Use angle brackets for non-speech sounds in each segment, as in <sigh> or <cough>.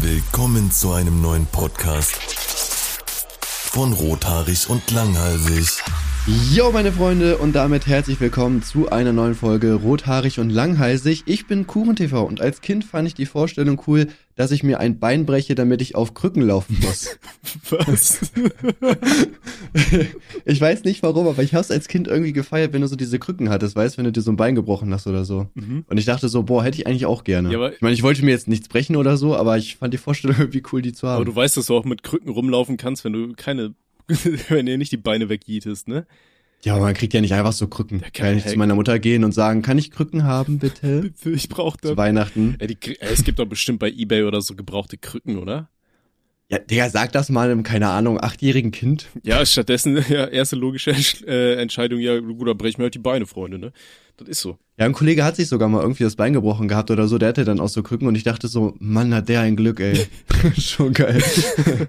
Willkommen zu einem neuen Podcast von Rothaarig und Langhalsig. Jo, meine Freunde, und damit herzlich willkommen zu einer neuen Folge Rothaarig und Langhalsig. Ich bin KuchenTV und als Kind fand ich die Vorstellung cool, dass ich mir ein Bein breche, damit ich auf Krücken laufen muss. <laughs> Was? <laughs> ich weiß nicht warum, aber ich hab's als Kind irgendwie gefeiert, wenn du so diese Krücken hattest, weißt, wenn du dir so ein Bein gebrochen hast oder so. Mhm. Und ich dachte so, boah, hätte ich eigentlich auch gerne. Ja, aber- ich meine, ich wollte mir jetzt nichts brechen oder so, aber ich fand die Vorstellung <laughs> irgendwie cool, die zu haben. Aber du weißt, dass du auch mit Krücken rumlaufen kannst, wenn du keine, <laughs> wenn du nicht die Beine wegjietest, ne? ja, aber man kriegt ja nicht einfach so Krücken. kann kann ich zu meiner Mutter gehen und sagen, kann ich Krücken haben, bitte? <laughs> Ich brauch da. zu Weihnachten. Ey, die, ey, es gibt doch bestimmt bei Ebay oder so gebrauchte Krücken, oder? Ja, Digga, sag das mal einem, keine Ahnung, achtjährigen Kind. Ja, stattdessen, <laughs> ja, erste logische äh, Entscheidung, ja, gut, dann brech mir halt die Beine, Freunde, ne? Das ist so. Ja, ein Kollege hat sich sogar mal irgendwie das Bein gebrochen gehabt oder so, der hatte dann auch so Krücken und ich dachte so, Mann, hat der ein Glück, ey. <laughs> Schon geil. <laughs>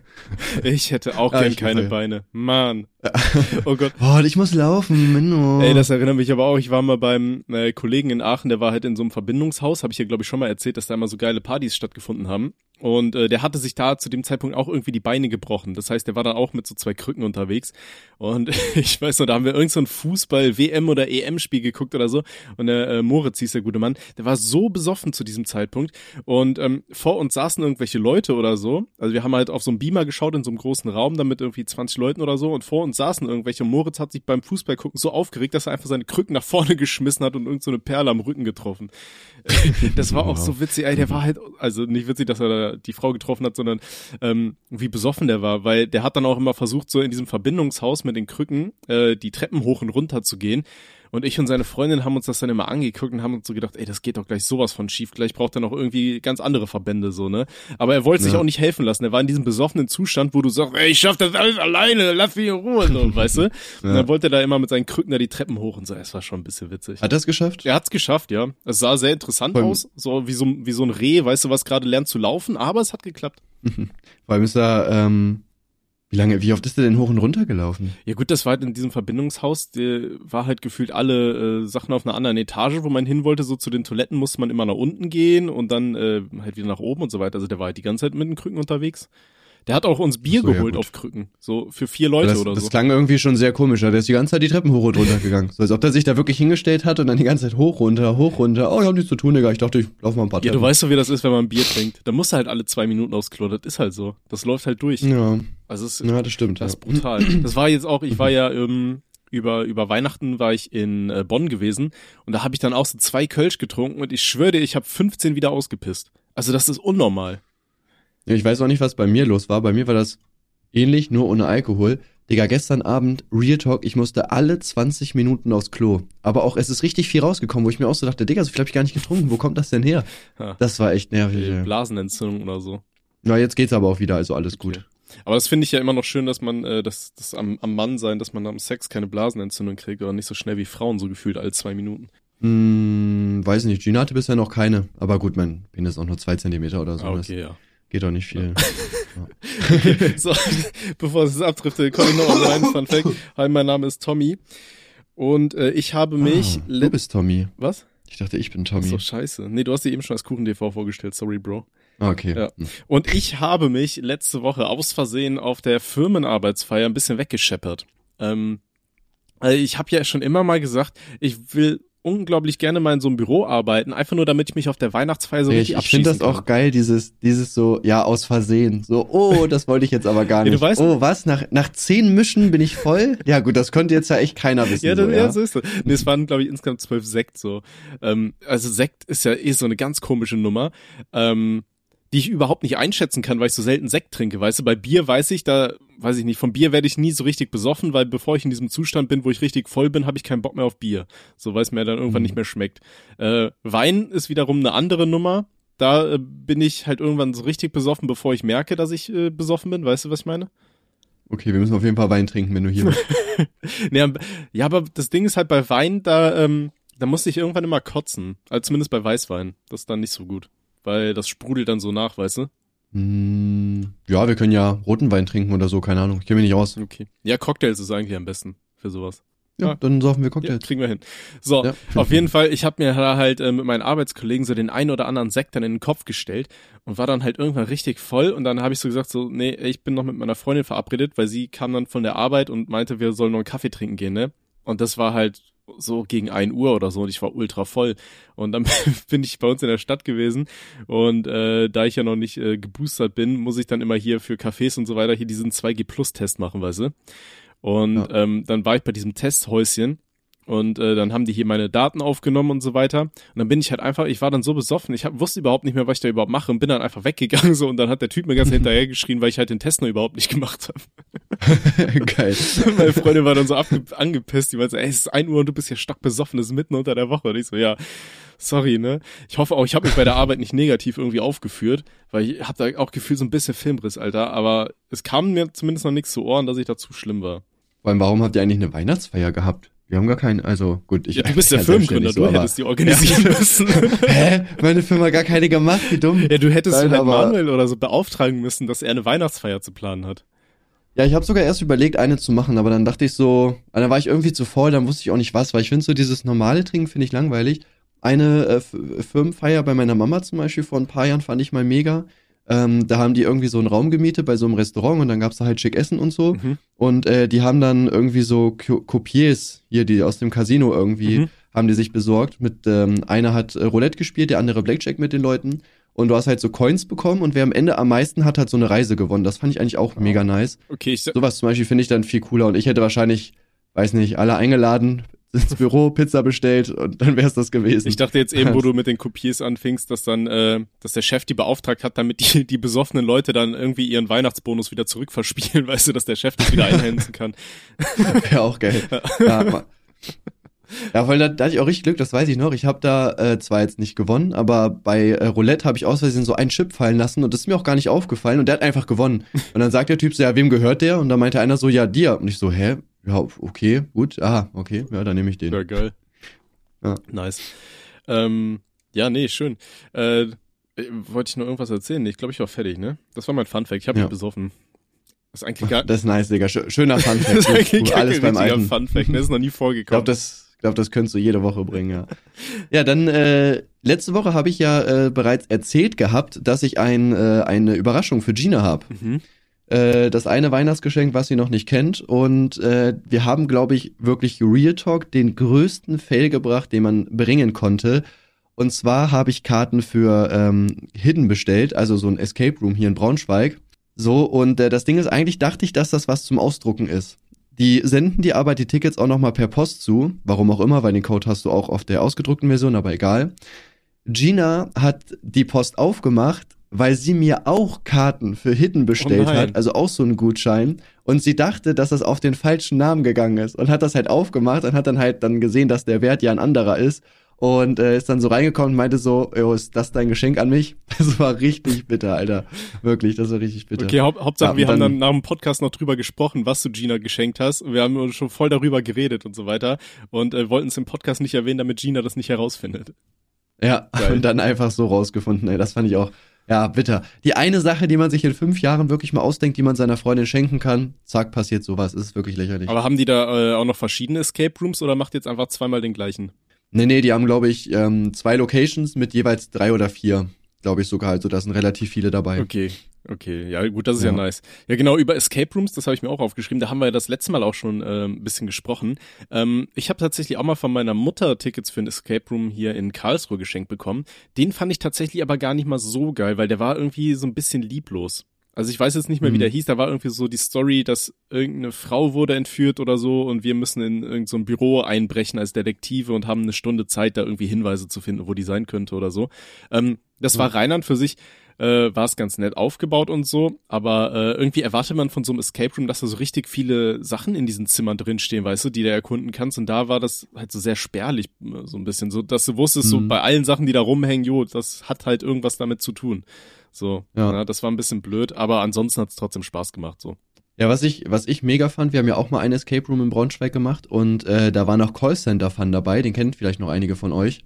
Ich hätte auch Ja, gern keine will. Beine. Mann. <laughs> Oh Gott. Boah, ich muss laufen, Menno. Ey, das erinnert mich aber auch, ich war mal beim äh, Kollegen in Aachen, der war halt in so einem Verbindungshaus, habe ich ja glaube ich schon mal erzählt, dass da immer so geile Partys stattgefunden haben. Und äh, der hatte sich da zu dem Zeitpunkt auch irgendwie die Beine gebrochen. Das heißt, der war dann auch mit so zwei Krücken unterwegs. Und ich weiß noch, da haben wir irgend so ein Fußball-WM oder EM-Spiel geguckt oder so. Und der äh, Moritz hieß der gute Mann, der war so besoffen zu diesem Zeitpunkt. Und ähm, vor uns saßen irgendwelche Leute oder so. Also wir haben halt auf so einem Beamer geschaut in so einem großen Raum, dann mit irgendwie 20 Leuten oder so. Und vor uns saßen irgendwelche. Und Moritz hat sich beim Fußball gucken so aufgeregt, dass er einfach seine Krücken nach vorne <laughs> geschmissen hat und irgend so eine Perle am Rücken getroffen. <laughs> das war auch so witzig. Ey, der war halt, also nicht witzig, dass er da die Frau getroffen hat, sondern ähm, wie besoffen der war, weil der hat dann auch immer versucht, so in diesem Verbindungshaus mit den Krücken äh, die Treppen hoch und runter zu gehen. Und ich und seine Freundin haben uns das dann immer angeguckt und haben uns so gedacht, ey, das geht doch gleich sowas von schief. Gleich braucht er noch irgendwie ganz andere Verbände, so, ne? Aber er wollte sich Ja. auch nicht helfen lassen. Er war in diesem besoffenen Zustand, wo du sagst, ey, ich schaff das alles alleine, lass mich in Ruhe, so, <laughs> weißt du? Und dann wollte er da immer mit seinen Krücken da die Treppen hoch und so. Es war schon ein bisschen witzig. Hat das geschafft? Er hat's geschafft, ja. Es sah sehr interessant Voll- aus, so wie so, wie so ein Reh, weißt du, was gerade lernt zu laufen, aber es hat geklappt. <laughs> Vor allem ist er, ähm, wie lange, wie oft ist er denn hoch und runter gelaufen? Ja gut, das war halt in diesem Verbindungshaus, der war halt gefühlt alle äh, Sachen auf einer anderen Etage, wo man hin wollte, so zu den Toiletten musste man immer nach unten gehen und dann äh, halt wieder nach oben und so weiter. Also der war halt die ganze Zeit mit den Krücken unterwegs. Der hat auch uns Bier so, ja, geholt gut. auf Krücken, so für vier Leute das, oder das so. klang irgendwie schon sehr komisch. Der ist die ganze Zeit die Treppen hoch und runter <laughs> gegangen. So als ob der sich da wirklich hingestellt hat und dann die ganze Zeit hoch, runter, hoch, runter. Oh, ich hab nichts zu tun, Digga. Ich dachte, ich lauf mal ein paar Ja, Treppen. du weißt doch, wie das ist, wenn man Bier trinkt. Da musst du halt alle zwei Minuten aufs Klo. Das ist halt so. Das läuft halt durch. Ja, Also es, ja, das stimmt. Das ja. ist brutal. Das war jetzt auch, ich war ja ähm, über über Weihnachten war ich in äh, Bonn gewesen und da habe ich dann auch so zwei Kölsch getrunken und ich schwöre dir, ich habe 15 wieder ausgepisst. Also das ist unnormal. Ich weiß auch nicht, was bei mir los war. Bei mir war das ähnlich, nur ohne Alkohol. Digga, gestern Abend, Real Talk, ich musste alle 20 Minuten aufs Klo. Aber auch, es ist richtig viel rausgekommen, wo ich mir auch so dachte, Digga, so viel hab ich gar nicht getrunken. Wo kommt das denn her? Das war echt nervig. Ey. Blasenentzündung oder so. Na, jetzt geht's aber auch wieder, also alles gut. Aber das finde ich ja immer noch schön, dass man äh, das, das am, am Mann sein, dass man am Sex keine Blasenentzündung kriegt oder nicht so schnell wie Frauen so gefühlt alle zwei Minuten. Hm, weiß nicht, Gina hatte bisher noch keine. Aber gut, mein Penis ist auch nur zwei Zentimeter oder so. Ah, okay, ja. Geht auch nicht viel. <laughs> So, bevor es abdriftet, komme ich noch auf meinen Fun Fact. <laughs> Hi, mein Name ist Tommy und äh, ich habe mich ah, du bist Tommy. was? Ich dachte, ich bin Ach Tommy. so, scheiße. Nee, du hast dir eben schon als Kuchen-TV vorgestellt. Sorry, Bro. Ah, okay. Ja. Hm. Und ich habe mich letzte Woche aus Versehen auf der Firmenarbeitsfeier ein bisschen weggescheppert. Ähm, also ich habe ja schon immer mal gesagt, ich will unglaublich gerne mal in so einem Büro arbeiten, einfach nur damit ich mich auf der Weihnachtsfeier so ich richtig ich finde das abschießen auch geil, dieses, dieses so, ja, aus Versehen. So, oh, das wollte ich jetzt aber gar <laughs> Ja, nicht. du weißt- oh, was? Nach, nach zehn Mischen bin ich voll? Ja, gut, das konnte jetzt ja echt keiner wissen. Ja, so, das, ja. ja, so ist das. Nee, es waren, glaube ich, insgesamt zwölf Sekt so. Ähm, also Sekt ist ja eh so eine ganz komische Nummer, ähm, die ich überhaupt nicht einschätzen kann, weil ich so selten Sekt trinke. Weißt du, bei Bier weiß ich, da, weiß ich nicht, vom Bier werde ich nie so richtig besoffen, weil bevor ich in diesem Zustand bin, wo ich richtig voll bin, habe ich keinen Bock mehr auf Bier. So, weil es mir dann irgendwann Mhm. nicht mehr schmeckt. Äh, Wein ist wiederum eine andere Nummer. Da äh, bin ich halt irgendwann so richtig besoffen, bevor ich merke, dass ich äh, besoffen bin. Weißt du, was ich meine? Okay, wir müssen auf jeden Fall Wein trinken, wenn du hier bist. <laughs> Ja, aber das Ding ist halt bei Wein, da, ähm, da musste ich irgendwann immer kotzen. Also zumindest bei Weißwein. Das ist dann nicht so gut. Weil das sprudelt dann so nach, weißt du? Hm, ja, wir können ja roten Wein trinken oder so, keine Ahnung. Ich kenne mich nicht aus. Okay. Ja, Cocktails ist eigentlich am besten für sowas. Ja, dann saufen wir Ja, Cocktails. kriegen wir hin. So, Ja. auf jeden Fall, ich habe mir da halt äh, mit meinen Arbeitskollegen so den einen oder anderen Sekt dann in den Kopf gestellt und war dann halt irgendwann richtig voll und dann habe ich so gesagt so, nee, ich bin noch mit meiner Freundin verabredet, weil sie kam dann von der Arbeit und meinte, wir sollen noch einen Kaffee trinken gehen, ne? Und das war halt so gegen ein Uhr oder so und ich war ultra voll. Und dann <laughs> bin ich bei uns in der Stadt gewesen und äh, da ich ja noch nicht äh, geboostert bin, muss ich dann immer hier für Cafés und so weiter hier diesen 2G-Plus-Test machen, weißt du? Und Ja. ähm, dann war ich bei diesem Testhäuschen und äh, dann haben die hier meine Daten aufgenommen und so weiter. Und dann bin ich halt einfach, ich war dann so besoffen, ich hab, wusste überhaupt nicht mehr, was ich da überhaupt mache und bin dann einfach weggegangen <laughs> so und dann hat der Typ mir ganz hinterher geschrien, weil ich halt den Test noch überhaupt nicht gemacht habe. <laughs> Geil. <laughs> Meine Freundin war dann so abge angepisst, die meinte so, ey, es ist ein Uhr und du bist hier stark besoffen, das ist mitten unter der Woche. Und ich so, ja, sorry, ne? Ich hoffe auch, ich habe mich bei der Arbeit nicht negativ irgendwie aufgeführt, weil ich habe da auch gefühlt so ein bisschen Filmriss, Alter. Aber es kam mir zumindest noch nichts zu Ohren, dass ich da zu schlimm war. Vor allem, warum habt ihr eigentlich eine Weihnachtsfeier gehabt? Wir haben gar keinen, also gut, ich Ja, du bist der ja Firmengründer, du hättest die organisieren <laughs> müssen. Hä? Meine Firma hat gar keine gemacht, wie dumm. ja, du hättest Nein, halt Manuel oder so beauftragen müssen, dass er eine Weihnachtsfeier zu planen hat. Ja, ich habe sogar erst überlegt, eine zu machen, aber dann dachte ich so, dann war ich irgendwie zu voll, dann wusste ich auch nicht was, weil ich finde so dieses normale Trinken finde ich langweilig. Eine äh, Firmenfeier bei meiner Mama zum Beispiel vor ein paar Jahren fand ich mal mega. Ähm, da haben die irgendwie so einen Raum gemietet bei so einem Restaurant und dann gab's da halt schick Essen und so. Mhm. Und äh, die haben dann irgendwie so Ko- Kopiers hier, die aus dem Casino irgendwie, Mhm. haben die sich besorgt. Mit ähm, einer hat äh, Roulette gespielt, der andere Blackjack mit den Leuten. Und du hast halt so Coins bekommen und wer am Ende am meisten hat, hat so eine Reise gewonnen. Das fand ich eigentlich auch mega nice. Okay, ich, Sowas zum Beispiel finde ich dann viel cooler und ich hätte wahrscheinlich, weiß nicht, alle eingeladen, ins Büro, Pizza bestellt und dann wäre es das gewesen. Ich dachte jetzt eben, wo du mit den Kopiers anfingst, dass dann, äh, dass der Chef die beauftragt hat, damit die, die besoffenen Leute dann irgendwie ihren Weihnachtsbonus wieder zurückverspielen, <laughs> weißt du, dass der Chef das wieder <laughs> einhänzen kann. Wäre auch geil. ja, ma- ja, weil da, da hatte ich auch richtig Glück, das weiß ich noch. Ich habe da äh, zwar jetzt nicht gewonnen, aber bei äh, Roulette habe ich aus Versehen so einen Chip fallen lassen und das ist mir auch gar nicht aufgefallen und der hat einfach gewonnen. Und dann sagt der Typ so, ja, wem gehört der? Und dann meinte einer so, ja, dir. Und ich so, hä? Ja, okay, gut, aha, okay, ja, dann nehme ich den. Ja, geil. Ja. Nice. Ähm, ja, nee, schön. Äh, äh, wollte ich noch irgendwas erzählen? Ich glaube, ich war fertig, ne? Das war mein Funfact. Ich habe Ja. mich besoffen. Das ist eigentlich gar, <laughs> Das ist nice, Digga. Schö- Schöner <laughs> das Funfact. ist eigentlich gar alles beim Alten. Funfact. Das ist noch nie Ich vorgekommen. glaube, das, ich glaub, das könntest du jede Woche bringen, ja. Ja, dann äh, letzte Woche habe ich ja äh, bereits erzählt gehabt, dass ich ein, äh, eine Überraschung für Gina habe. Mhm. Äh, das eine Weihnachtsgeschenk, was sie noch nicht kennt. Und äh, wir haben, glaube ich, wirklich Real Talk den größten Fail gebracht, den man bringen konnte. Und zwar habe ich Karten für ähm, Hidden bestellt, also so ein Escape Room hier in Braunschweig. So, und äh, das Ding ist, eigentlich dachte ich, dass das was zum Ausdrucken ist. Die senden dir aber die Tickets auch nochmal per Post zu. Warum auch immer, weil den Code hast du auch auf der ausgedruckten Version, aber egal. Gina hat die Post aufgemacht, weil sie mir auch Karten für Hidden bestellt nein. hat, also auch so einen Gutschein. Und sie dachte, dass das auf den falschen Namen gegangen ist und hat das halt aufgemacht und hat dann halt dann gesehen, dass der Wert ja ein anderer ist. Und äh, ist dann so reingekommen und meinte so, jo, ist das dein Geschenk an mich? <laughs> Das war richtig bitter, Alter. Wirklich, das war richtig bitter. Okay, Haupt, Hauptsache, Ja, wir haben dann- nach dem Podcast noch drüber gesprochen, was du Gina geschenkt hast. Wir haben uns schon voll darüber geredet und so weiter. Und äh, wollten es im Podcast nicht erwähnen, damit Gina das nicht herausfindet. Ja, Geil. und dann einfach so rausgefunden, ey, das fand ich auch, ja, bitter. Die eine Sache, die man sich in fünf Jahren wirklich mal ausdenkt, die man seiner Freundin schenken kann, zack, passiert sowas, ist wirklich lächerlich. Aber haben die da äh, auch noch verschiedene Escape Rooms oder macht jetzt einfach zweimal den gleichen? nee, nee, die haben, glaube ich, ähm, zwei Locations mit jeweils drei oder vier, glaube ich sogar, also da sind relativ viele dabei. Okay, okay, ja gut, das ist ja, Ja. nice. Ja genau, über Escape Rooms, das habe ich mir auch aufgeschrieben, da haben wir ja das letzte Mal auch schon äh, ein bisschen gesprochen. Ähm, ich habe tatsächlich auch mal von meiner Mutter Tickets für ein Escape Room hier in Karlsruhe geschenkt bekommen. Den fand ich tatsächlich aber gar nicht mal so geil, weil der war irgendwie so ein bisschen lieblos. Also ich weiß jetzt nicht mehr, wie Mhm. der hieß, da war irgendwie so die Story, dass irgendeine Frau wurde entführt oder so und wir müssen in irgendein so ein Büro einbrechen als Detektive und haben eine Stunde Zeit, da irgendwie Hinweise zu finden, wo die sein könnte oder so. Ähm, das war Rheinland für sich, äh, war es ganz nett aufgebaut und so, aber äh, irgendwie erwartet man von so einem Escape Room, dass da so richtig viele Sachen in diesen Zimmern drinstehen, weißt du, die du erkunden kannst und da war das halt so sehr spärlich, äh, so ein bisschen, so dass du wusstest, so Mhm. bei allen Sachen, die da rumhängen, jo, das hat halt irgendwas damit zu tun. So, Ja. ja. das war ein bisschen blöd, aber ansonsten hat es trotzdem Spaß gemacht, so. Ja, was ich, was ich mega fand, wir haben ja auch mal ein Escape Room in Braunschweig gemacht und äh, da war noch Callcenter Fun dabei, den kennt vielleicht noch einige von euch.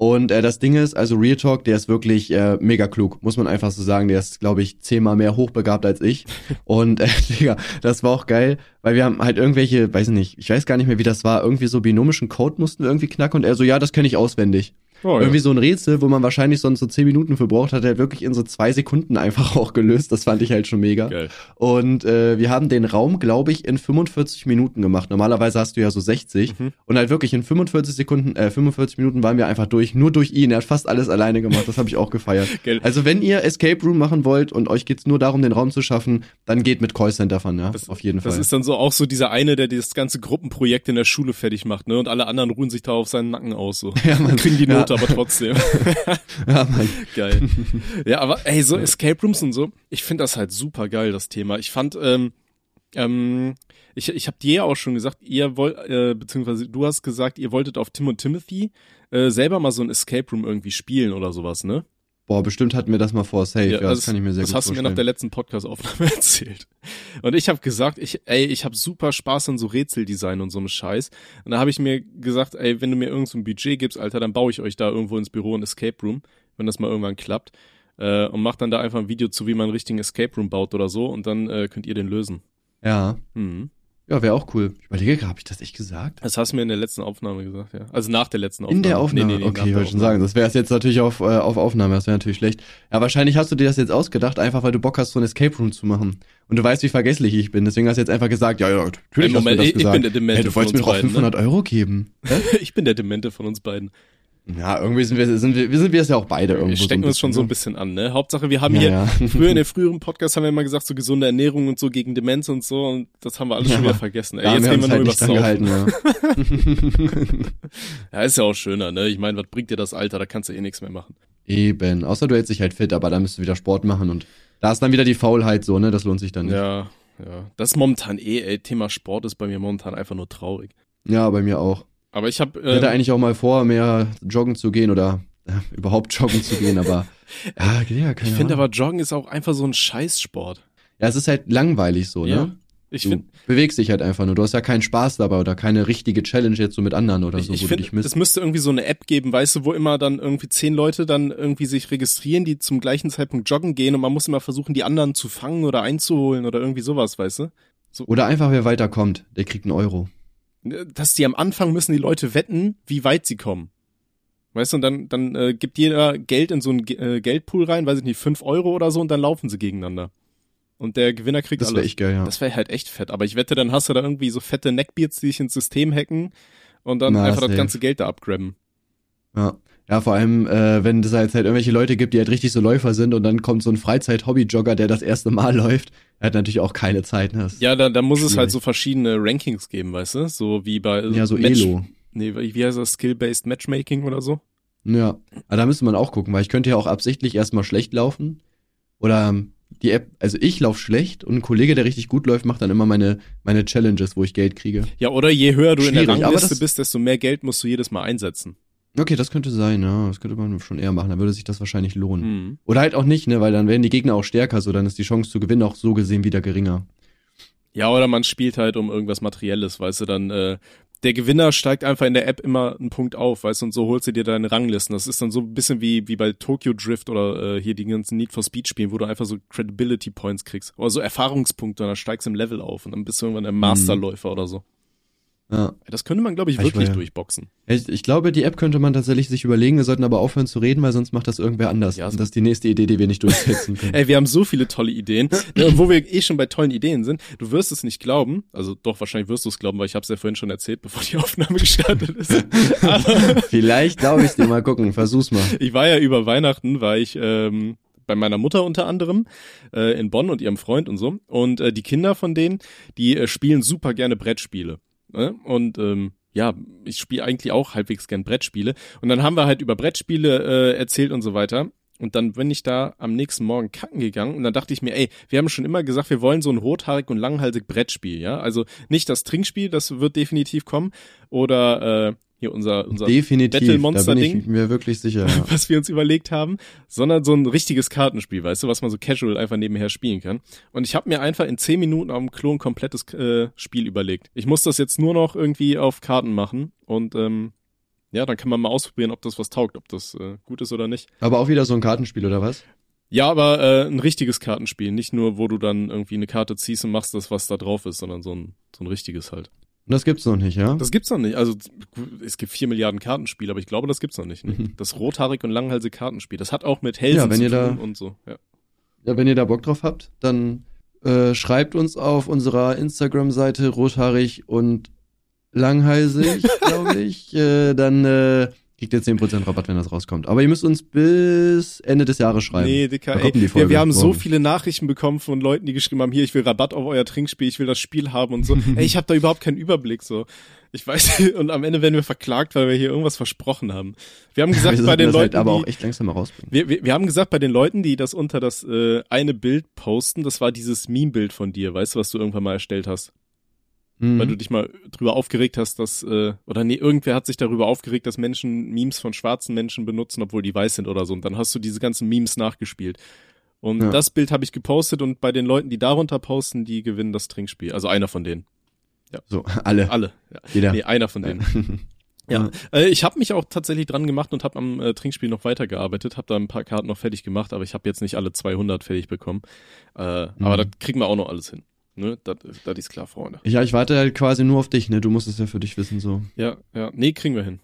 Und äh, das Ding ist, also Real Talk, der ist wirklich äh, mega klug, muss man einfach so sagen. Der ist, glaube ich, zehnmal mehr hochbegabt als ich. <laughs> Und äh, <laughs> Digga, das war auch geil, weil wir haben halt irgendwelche, weiß nicht, ich weiß gar nicht mehr, wie das war, irgendwie so binomischen Code mussten wir irgendwie knacken und er so, ja, das kenne ich auswendig. Oh, ja. Irgendwie so ein Rätsel, wo man wahrscheinlich sonst so zehn Minuten für braucht, hat er wirklich in so zwei Sekunden einfach <laughs> auch gelöst. Das fand ich halt schon mega. Geil. Und äh, wir haben den Raum, glaube ich, in 45 Minuten gemacht. Normalerweise hast du ja so 60. Mhm. Und halt wirklich in 45 Sekunden, äh, 45 Minuten waren wir einfach durch. Nur durch ihn. Er hat fast alles alleine gemacht. Das habe ich auch gefeiert. <laughs> Geil. Also wenn ihr Escape Room machen wollt und euch geht's nur darum, den Raum zu schaffen, dann geht mit Callcenter fahren, ja. Das- Auf jeden Das Fall. ist dann so auch so dieser eine, der das ganze Gruppenprojekt in der Schule fertig macht, ne? Und alle anderen ruhen sich da auf seinen Nacken aus, so. <laughs> Ja, man- Kriegen die ja. Note aber trotzdem. <laughs> ja, Mann. <laughs> geil. Ja, aber ey, so Escape Rooms und so, ich finde das halt super geil, das Thema. Ich fand, ähm, ähm, ich, ich habe dir ja auch schon gesagt, ihr wollt, äh, beziehungsweise du hast gesagt, ihr wolltet auf Tim und Timothy äh, selber mal so ein Escape Room irgendwie spielen oder sowas, ne? Boah, bestimmt hatten wir das mal vor Safe. Ja, also das kann ich mir sehr das gut hast du mir vorstellen. nach der letzten Podcast-Aufnahme <laughs> erzählt. Und ich habe gesagt, ich, ey, ich habe super Spaß an so Rätseldesign und so einem Scheiß. Und da habe ich mir gesagt, ey, wenn du mir irgend so ein Budget gibst, Alter, dann baue ich euch da irgendwo ins Büro ein Escape Room, wenn das mal irgendwann klappt. Äh, und mach dann da einfach ein Video zu, wie man einen richtigen Escape Room baut oder so. Und dann äh, könnt ihr den lösen. ja. Mhm. Ja, wäre auch cool. Ich überlege gerade, habe ich das echt gesagt? Das hast du mir in der letzten Aufnahme gesagt, ja. Also nach der letzten Aufnahme. In der Aufnahme? Nee, nee, nee, okay, ich wollte schon sagen, das wäre es jetzt natürlich auf, äh, auf Aufnahme, das wäre natürlich schlecht. Ja, wahrscheinlich hast du dir das jetzt ausgedacht, einfach weil du Bock hast, so ein Escape Room zu machen. Und du weißt, wie vergesslich ich bin, deswegen hast du jetzt einfach gesagt, ja, ja, natürlich Ey, hast Moment, du das ich- ich gesagt. bin der Demente hey, du wolltest mir doch auch beiden, ne? 500 Euro geben. <laughs> ich bin der Demente von uns beiden. Ja, irgendwie sind wir, sind wir, wir sind wir es ja auch beide irgendwo. Wir stecken so uns schon so ein bisschen, an, ne? Hauptsache, wir haben Ja, hier, ja. <laughs> <laughs> früher in den früheren Podcasts haben wir immer gesagt, so gesunde Ernährung und so gegen Demenz und so und das haben wir alles Ja, schon wieder vergessen. Ey, Ja, jetzt wir reden wir es nur halt über gehalten, ja. <laughs> Ja, ist ja auch schöner, ne? Ich meine, was bringt dir das Alter? Da kannst du eh nichts mehr machen. Eben. Außer du hältst dich halt fit, aber da müsst du wieder Sport machen und da ist dann wieder die Faulheit so, ne? Das lohnt sich dann nicht. Ja, ja. Das ist momentan eh, ey, Thema Sport ist bei mir momentan einfach nur traurig. Ja, bei mir auch. Aber ich habe Ich hätte äh, eigentlich auch mal vor, mehr joggen zu gehen oder äh, überhaupt joggen zu gehen, aber <laughs> ja, ja keine ich finde aber Joggen ist auch einfach so ein Scheißsport. Ja, es ist halt langweilig so, Ja. ne? Ich Du finde, bewegst dich halt einfach nur. Du hast ja keinen Spaß dabei oder keine richtige Challenge jetzt so mit anderen oder ich, so, ich wo du finde, dich misst. es müsste irgendwie so eine App geben, weißt du, wo immer dann irgendwie zehn Leute dann irgendwie sich registrieren, die zum gleichen Zeitpunkt joggen gehen und man muss immer versuchen, die anderen zu fangen oder einzuholen oder irgendwie sowas, weißt du? Oder einfach, wer weiterkommt, der kriegt einen Euro. Dass die am Anfang müssen die Leute wetten, wie weit sie kommen. Weißt du, und dann, dann äh, gibt jeder Geld in so einen äh, Geldpool rein, weiß ich nicht, fünf Euro oder so, und dann laufen sie gegeneinander. Und der Gewinner kriegt Das wäre alles. echt geil, ja. Das wäre halt echt fett. Aber ich wette, dann hast du da irgendwie so fette Neckbeards, die dich ins System hacken und dann Na, einfach das safe. ganze Geld da abgrabben. Ja. Ja, vor allem, äh, wenn es halt, halt irgendwelche Leute gibt, die halt richtig so Läufer sind und dann kommt so ein Freizeit-Hobby-Jogger, der das erste Mal <laughs> läuft, er hat natürlich auch keine Zeit. Ne? Ja, da, da muss es halt Schwierig. so verschiedene Rankings geben, weißt du? So wie bei ja, so Match- Elo. Nee, wie heißt das? Skill-Based Matchmaking oder so? Ja, aber da müsste man auch gucken, weil ich könnte ja auch absichtlich erstmal schlecht laufen. Oder ähm, die App, also ich laufe schlecht und ein Kollege, der richtig gut läuft, macht dann immer meine, meine Challenges, wo ich Geld kriege. Ja, oder je höher du in der Schwierig, Rangliste bist, desto mehr Geld musst du jedes Mal einsetzen. Okay, das könnte sein, ja. Das könnte man schon eher machen, dann würde sich das wahrscheinlich lohnen. Hm. Oder halt auch nicht, ne, weil dann werden die Gegner auch stärker, so dann ist die Chance zu gewinnen auch so gesehen wieder geringer. Ja, oder man spielt halt um irgendwas Materielles, weißt du, dann äh, der Gewinner steigt einfach in der App immer einen Punkt auf, weißt du, und so holst du dir deine Ranglisten. Das ist dann so ein bisschen wie, wie bei Tokyo Drift oder äh, hier die ganzen Need for Speed Spielen, wo du einfach so Credibility Points kriegst. Oder so Erfahrungspunkte und dann steigst du im Level auf und dann bist du irgendwann ein Masterläufer oder so. Ja. Das könnte man, glaube ich, Ich wirklich ja- durchboxen. Ich, ich glaube, die App könnte man tatsächlich sich überlegen, wir sollten aber aufhören zu reden, weil sonst macht das irgendwer anders. Ja, und so- das ist die nächste Idee, die wir nicht durchsetzen können. <laughs> Ey, wir haben so viele tolle Ideen. Und wo wir eh schon bei tollen Ideen sind, du wirst es nicht glauben, also doch, wahrscheinlich wirst du es glauben, weil ich habe es ja vorhin schon erzählt, bevor die <laughs> Aufnahme gestartet ist. <laughs> Vielleicht glaube ich dir mal gucken, versuch's mal. ich war ja über Weihnachten, war ich ähm, bei meiner Mutter unter anderem äh, in Bonn und ihrem Freund und so. Und äh, die Kinder von denen, die äh, spielen super gerne Brettspiele. Ne? Und ähm, ja, ich spiele eigentlich auch halbwegs gern Brettspiele. Und dann haben wir halt über Brettspiele äh, erzählt und so weiter. Und dann bin ich da am nächsten Morgen kacken gegangen und dann dachte ich mir, ey, wir haben schon immer gesagt, wir wollen so ein rothaarig und langhalsig Brettspiel, ja? Also nicht das Trinkspiel, das wird definitiv kommen. Oder äh, hier unser, unser Definitiv, da Battle-Monster bin ich Ding. mir wirklich sicher. Ja. <laughs> was wir uns überlegt haben, sondern so ein richtiges Kartenspiel, weißt du, was man so casual einfach nebenher spielen kann. Und ich habe mir einfach in zehn Minuten auf dem Klo ein komplettes äh, Spiel überlegt. Ich muss das jetzt nur noch irgendwie auf Karten machen und ähm, ja, dann kann man mal ausprobieren, ob das was taugt, ob das äh, gut ist oder nicht. Aber auch wieder so ein Kartenspiel, oder was? Ja, aber äh, ein richtiges Kartenspiel, nicht nur, wo du dann irgendwie eine Karte ziehst und machst das, was da drauf ist, sondern so ein, so ein richtiges halt. Und das gibt's noch nicht, ja? Das gibt's noch nicht. Also es gibt vier Milliarden Kartenspiele, aber ich glaube, das gibt's noch nicht. Ne? Mhm. Das rothaarig und langhalsige Kartenspiel. Das hat auch mit Helden Ja, zu ihr da- tun und so. Ja. Ja, wenn ihr da Bock drauf habt, dann äh, schreibt uns auf unserer Instagram-Seite rothaarig und langhalsig, <laughs> glaube ich. Äh, dann äh, kriegt ihr 10% Rabatt, wenn das rauskommt. Aber ihr müsst uns bis Ende des Jahres schreiben. Nee, Dicker, ey, wir, wir haben so viele Nachrichten bekommen von Leuten, die geschrieben haben, hier, ich will Rabatt auf euer Trinkspiel, ich will das Spiel haben und so. <laughs> ey, ich habe da überhaupt keinen Überblick so. Ich weiß, <laughs> und am Ende werden wir verklagt, weil wir hier irgendwas versprochen haben. Wir haben gesagt, wir bei den das Leuten, halt aber die, auch echt langsam mal rausbringen. wir, wir, wir haben gesagt, bei den Leuten, die das unter das äh, eine Bild posten, das war dieses Meme-Bild von dir, weißt du, was du irgendwann mal erstellt hast? Mhm. Weil du dich mal drüber aufgeregt hast, dass, äh, oder nee, irgendwer hat sich darüber aufgeregt, dass Menschen Memes von schwarzen Menschen benutzen, obwohl die weiß sind oder so. Und dann hast du diese ganzen Memes nachgespielt. Und Ja. das Bild habe ich gepostet und bei den Leuten, die darunter posten, die gewinnen das Trinkspiel. Also einer von denen. so, <laughs> alle. Alle. Ja. Jeder. Nee, einer von denen. Ja, äh, ich habe mich auch tatsächlich dran gemacht und habe am äh, Trinkspiel noch weitergearbeitet, habe da ein paar Karten noch fertig gemacht, aber ich habe jetzt nicht alle 200 fertig bekommen. Äh, Mhm. Aber das kriegen wir auch noch alles hin. Ne? Das, ist klar, Freunde. Ja, ich warte halt quasi nur auf dich, ne? Du musst es ja für dich wissen, so. Ja, ja. Nee, kriegen wir hin.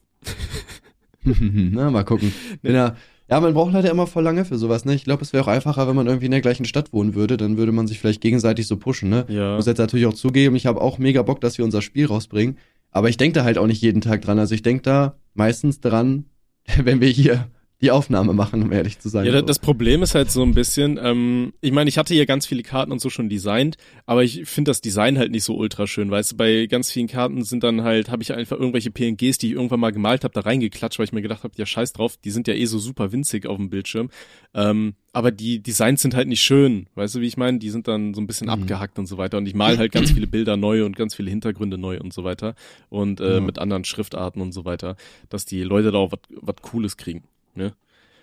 <laughs> Na, mal gucken. Wenn er, ja, man braucht leider immer voll lange für sowas, ne? Ich glaube, es wäre auch einfacher, wenn man irgendwie in der gleichen Stadt wohnen würde. Dann würde man sich vielleicht gegenseitig so pushen, ne? Ja. Ich muss jetzt natürlich auch zugeben, ich habe auch mega Bock, dass wir unser Spiel rausbringen. Aber ich denke da halt auch nicht jeden Tag dran. Also ich denke da meistens dran, <laughs> wenn wir hier die Aufnahme machen, um ehrlich zu sein. Ja, das Problem ist halt so ein bisschen, ähm, ich meine, ich hatte hier ganz viele Karten und so schon designt, aber ich finde das Design halt nicht so ultra schön, weißt du, bei ganz vielen Karten sind dann halt, habe ich einfach irgendwelche PNGs, die ich irgendwann mal gemalt habe, da reingeklatscht, weil ich mir gedacht habe, ja scheiß drauf, die sind ja eh so super winzig auf dem Bildschirm, ähm, aber die Designs sind halt nicht schön, weißt du, wie ich meine, die sind dann so ein bisschen Mhm. abgehackt und so weiter und ich mal halt ganz viele Bilder neu und ganz viele Hintergründe neu und so weiter und äh, Ja. mit anderen Schriftarten und so weiter, dass die Leute da auch was- was Cooles kriegen, ne?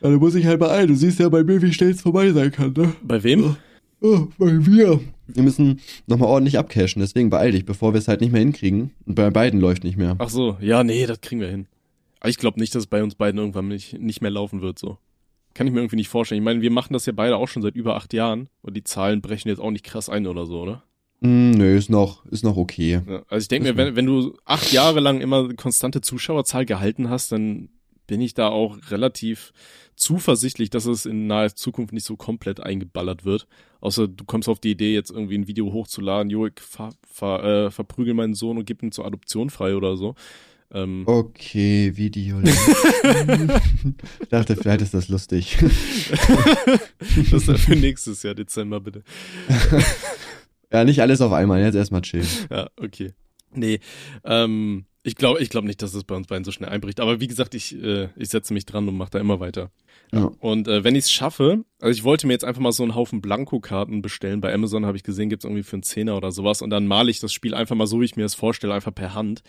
Ja, da muss ich halt beeilen. Du siehst ja bei mir, wie schnell es vorbei sein kann, ne? Bei wem? Oh, bei mir. Wir müssen nochmal ordentlich abcashen, deswegen beeil dich, bevor wir es halt nicht mehr hinkriegen. Und bei beiden läuft nicht mehr. Ach so, ja, nee, das kriegen wir hin. Aber ich glaube nicht, dass es bei uns beiden irgendwann nicht, nicht mehr laufen wird, so. Kann ich mir irgendwie nicht vorstellen. Ich meine, wir machen das ja beide auch schon seit über acht Jahren und die Zahlen brechen jetzt auch nicht krass ein oder so, oder? Mm, nö, ist noch, ist noch okay. Ja, also ich denke mir, wenn, wenn du acht Jahre lang immer eine konstante Zuschauerzahl gehalten hast, dann bin ich da auch relativ zuversichtlich, dass es in naher Zukunft nicht so komplett eingeballert wird. Außer du kommst auf die Idee, jetzt irgendwie ein Video hochzuladen, jo, ich ver, ver, äh, verprügel meinen Sohn und gib ihn zur Adoption frei oder so. Ähm, Okay, Video. <laughs> ich dachte, vielleicht ist das lustig. <laughs> das ist für nächstes Jahr Dezember, bitte. <laughs> ja, nicht alles auf einmal, jetzt erstmal chillen. Ja, okay. Nee, ähm, ich glaube ich glaube nicht, dass es bei uns beiden so schnell einbricht. Aber wie gesagt, ich, äh, ich setze mich dran und mache da immer weiter. Ja. Und äh, wenn ich es schaffe, also ich wollte mir jetzt einfach mal so einen Haufen Blankokarten bestellen. Bei Amazon habe ich gesehen, gibt's irgendwie für einen Zehner oder sowas. Und dann male ich das Spiel einfach mal so, wie ich mir das vorstelle, einfach per Hand.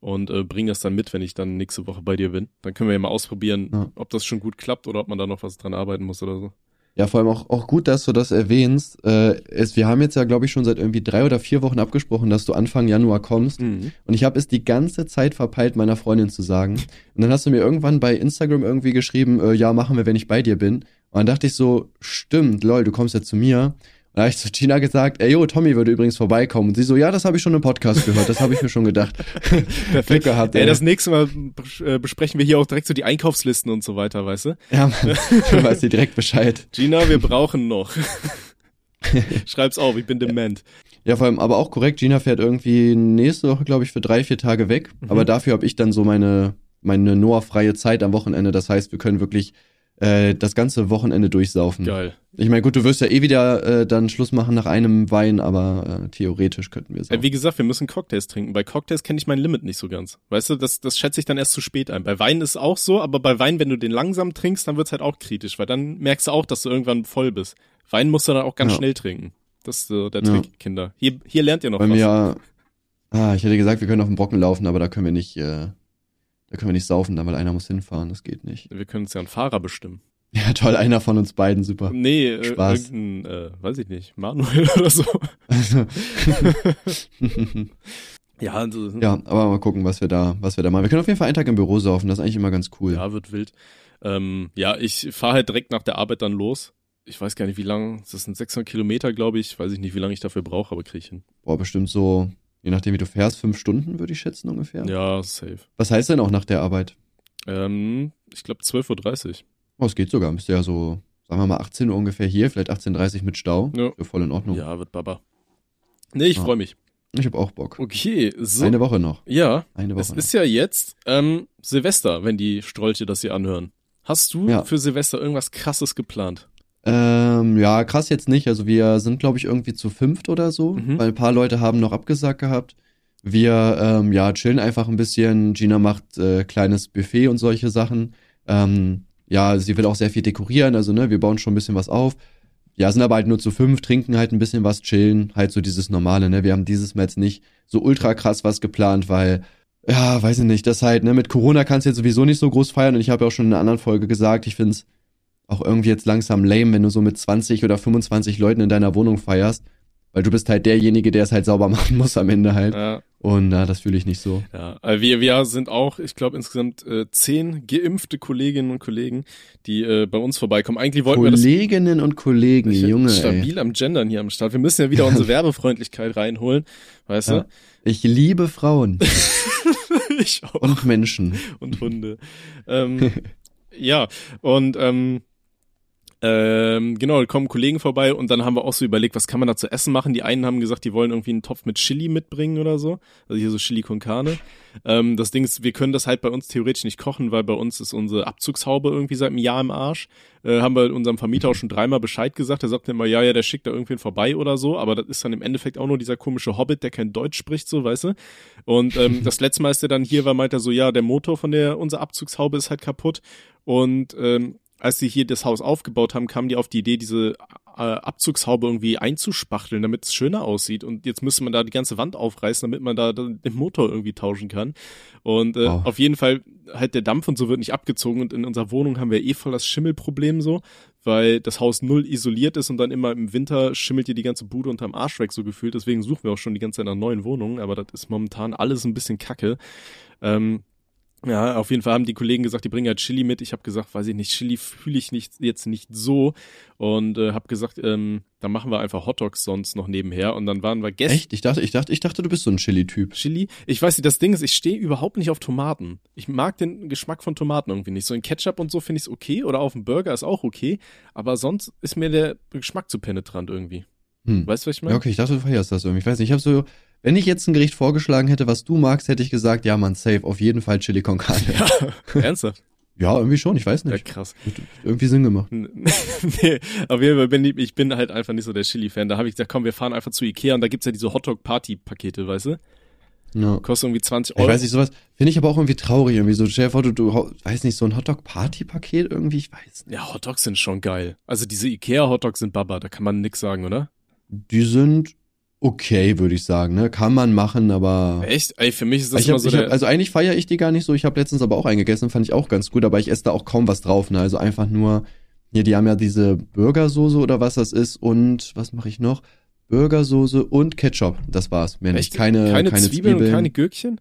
Und äh, bringe das dann mit, wenn ich dann nächste Woche bei dir bin. Dann können wir ja mal ausprobieren, Ja. ob das schon gut klappt oder ob man da noch was dran arbeiten muss oder so. Ja, vor allem auch, auch gut, dass du das erwähnst. Äh, es, wir haben jetzt ja, glaube ich, schon seit irgendwie drei oder vier Wochen abgesprochen, dass du Anfang Januar kommst. Mhm. Und ich habe es die ganze Zeit verpeilt, meiner Freundin zu sagen. Und dann hast du mir irgendwann bei Instagram irgendwie geschrieben, äh, ja, machen wir, wenn ich bei dir bin. Und dann dachte ich so, stimmt, lol, du kommst ja zu mir. Da habe ich zu Gina gesagt, ey, yo, Tommy würde übrigens vorbeikommen. Und sie so, ja, das habe ich schon im Podcast gehört, das habe ich mir schon gedacht. <laughs> Glück gehabt, Ey, ey. das nächste Mal äh, besprechen wir hier auch direkt so die Einkaufslisten und so weiter, weißt du? ja, Mann, du weißt dir direkt Bescheid. Gina, wir brauchen noch. <laughs> Schreib's auf, ich bin dement. Ja, vor allem, aber auch korrekt, Gina fährt irgendwie nächste Woche, glaube ich, für drei, vier Tage weg. Mhm. Aber dafür habe ich dann so meine, meine Noah-freie Zeit am Wochenende. Das heißt, wir können wirklich äh, das ganze Wochenende durchsaufen. Geil. Ich meine, gut, du wirst ja eh wieder äh, dann Schluss machen nach einem Wein, aber äh, theoretisch könnten wir es Äh. Wie gesagt, wir müssen Cocktails trinken. Bei Cocktails kenne ich mein Limit nicht so ganz. Weißt du, das, das schätze ich dann erst zu spät ein. Bei Wein ist auch so, aber bei Wein, wenn du den langsam trinkst, dann wird's halt auch kritisch, weil dann merkst du auch, dass du irgendwann voll bist. Wein musst du dann auch ganz Ja. schnell trinken. Das ist äh, der Ja. Trick, Kinder. Hier, hier lernt ihr noch Bei was. mir, ah, ich hätte gesagt, wir können auf den Brocken laufen, aber da können wir nicht, äh, da können wir nicht saufen, dann, weil einer muss hinfahren. Das geht nicht. Wir können uns ja einen Fahrer bestimmen. <laughs> Ja, toll, einer von uns beiden, super. Nee, äh, Spaß. irgendein, äh, weiß ich nicht, Manuel <laughs> oder so. Also, <laughs> Ja, also, Ja, aber mal gucken, was wir da, was wir da machen. Wir können auf jeden Fall einen Tag im Büro saufen, das ist eigentlich immer ganz cool. ja, wird wild. Ähm, ja, ich fahre halt direkt nach der Arbeit dann los. Ich weiß gar nicht, wie lang, das sind 600 Kilometer, glaube ich. Weiß ich nicht, wie lange ich dafür brauche, aber kriege ich hin. Boah, bestimmt so, je nachdem wie du fährst, fünf Stunden würde ich schätzen ungefähr. Ja, safe. Was heißt denn auch nach der Arbeit? Ähm, ich glaube 12.30 Uhr. Oh, es geht sogar. Bist ja so, sagen wir mal 18 Uhr ungefähr hier, vielleicht 18.30 Uhr mit Stau. Ja. Für voll in Ordnung. Ja, wird Baba. Nee, ich Ja. freue mich. Ich habe auch Bock. Okay, so. Eine Woche noch. ja, Eine Woche es noch. ist ja jetzt ähm, Silvester, wenn die Strolche das hier anhören. Hast du Ja. für Silvester irgendwas krasses geplant? Ähm, ja, krass jetzt nicht. Also wir sind, glaube ich, irgendwie zu fünft oder so, Mhm. weil ein paar Leute haben noch abgesagt gehabt. Wir, ähm, ja, chillen einfach ein bisschen. Gina macht äh, kleines Buffet und solche Sachen. Ähm, ja, sie will auch sehr viel dekorieren, also ne, wir bauen schon ein bisschen was auf. Ja, sind aber halt nur zu fünf, trinken halt ein bisschen was, chillen, halt so dieses Normale, ne. Wir haben dieses Mal jetzt nicht so ultra krass was geplant, weil, ja, weiß ich nicht, das halt, ne, mit Corona kannst du jetzt sowieso nicht so groß feiern und ich habe ja auch schon in einer anderen Folge gesagt, ich find's auch irgendwie jetzt langsam lame, wenn du so mit 20 oder 25 Leuten in deiner Wohnung feierst, weil du bist halt derjenige, der es halt sauber <laughs> machen muss am Ende halt. Ja, Und na, das fühle ich nicht so. ja. Äh, Wir, wir sind auch, ich glaube, insgesamt äh, zehn geimpfte Kolleginnen und Kollegen, die äh, bei uns vorbeikommen. Eigentlich wollten wir das Kolleginnen und Kollegen, Ich Junge, ey. stabil am Gendern hier am Start. Wir müssen ja wieder unsere Werbefreundlichkeit reinholen, weißt Ja. Ich liebe Frauen du? <laughs> ich auch. und Menschen. und Hunde. ähm, ja, und ähm, ähm, genau, da kommen Kollegen vorbei und dann haben wir auch so überlegt, was kann man da zu essen machen. Die einen haben gesagt, die wollen irgendwie einen Topf mit Chili mitbringen oder so. Also hier so Chili con Carne. Ähm, das Ding ist, wir können das halt bei uns theoretisch nicht kochen, weil bei uns ist unsere Abzugshaube irgendwie seit einem Jahr im Arsch. Äh, haben wir unserem Vermieter auch schon dreimal Bescheid gesagt. Der sagt immer, ja, ja, der schickt da irgendwen vorbei oder so. Aber das ist dann im Endeffekt auch nur dieser komische Hobbit, der kein Deutsch spricht, so, weißt du. Und ähm, <laughs> das letzte Mal, als der dann hier war, meinte er so, ja, der Motor von der, unserer Abzugshaube ist halt kaputt. Und ähm, als sie hier das Haus aufgebaut haben, kamen die auf die Idee, diese äh, Abzugshaube irgendwie einzuspachteln, damit es schöner aussieht. Und jetzt müsste man da die ganze Wand aufreißen, damit man da den Motor irgendwie tauschen kann. Und äh, Wow. auf jeden Fall halt der Dampf und so wird nicht abgezogen. Und in unserer Wohnung haben wir eh voll das Schimmelproblem so, weil das Haus null isoliert ist und dann immer im Winter schimmelt dir die ganze Bude unterm Arsch weg so gefühlt. Deswegen suchen wir auch schon die ganze Zeit nach neuen Wohnungen. Aber das ist momentan alles ein bisschen kacke. Ähm, ja, auf jeden Fall haben die Kollegen gesagt, die bringen halt Chili mit. Ich habe gesagt, weiß ich nicht, Chili fühle ich nicht jetzt nicht so und äh, habe gesagt, ähm, dann machen wir einfach Hotdogs sonst noch nebenher und dann waren wir gestern Echt? Ich dachte, ich dachte, ich dachte, du bist so ein Chili-Typ. Chili. Ich weiß nicht, das Ding ist, ich stehe überhaupt nicht auf Tomaten. Ich mag den Geschmack von Tomaten irgendwie nicht. So in Ketchup und so finde ich es okay oder auf dem Burger ist auch okay, aber sonst ist mir der Geschmack zu penetrant irgendwie. Hm. Weißt du, was ich Ja, meine? okay, ich dachte, du feierst das irgendwie. Ich weiß nicht, ich habe so, wenn ich jetzt ein Gericht vorgeschlagen hätte, was du magst, hätte ich gesagt, ja, man, safe, auf jeden Fall Chili con Carne. Ja, <laughs> Ernsthaft? irgendwie schon, ich weiß Ja, nicht. krass. Hat Irgendwie Sinn gemacht. <laughs> nee, auf jeden Fall bin ich, ich bin halt einfach nicht so der Chili-Fan. Da habe ich gesagt, komm, wir fahren einfach zu Ikea und da gibt's ja diese Hotdog-Party-Pakete, weißt du? Ja. Kostet irgendwie 20 Ich Euro. weiß nicht, sowas finde ich aber auch irgendwie traurig. Irgendwie so, stell dir vor, du, du weiß nicht, so ein Hotdog-Party-Paket irgendwie, ich weiß nicht. Ja, Hotdogs sind schon geil. Also diese Ikea-Hotdogs sind Baba, da kann man nix sagen, oder? Die sind okay, würde ich sagen, ne? Kann man machen, aber. Echt? Ey, für mich ist das Ich immer hab, so hab, also eigentlich feiere ich die gar nicht so. Ich habe letztens aber auch eingegessen, fand ich auch ganz gut, aber ich esse da auch kaum was drauf. Ne? Also einfach nur, hier, die haben ja diese Burgersoße oder was das ist und was mache ich noch? Burgersoße und Ketchup. Das war's. Mehr nicht. Echt? Keine, keine, keine Zwiebeln, und keine Gürkchen?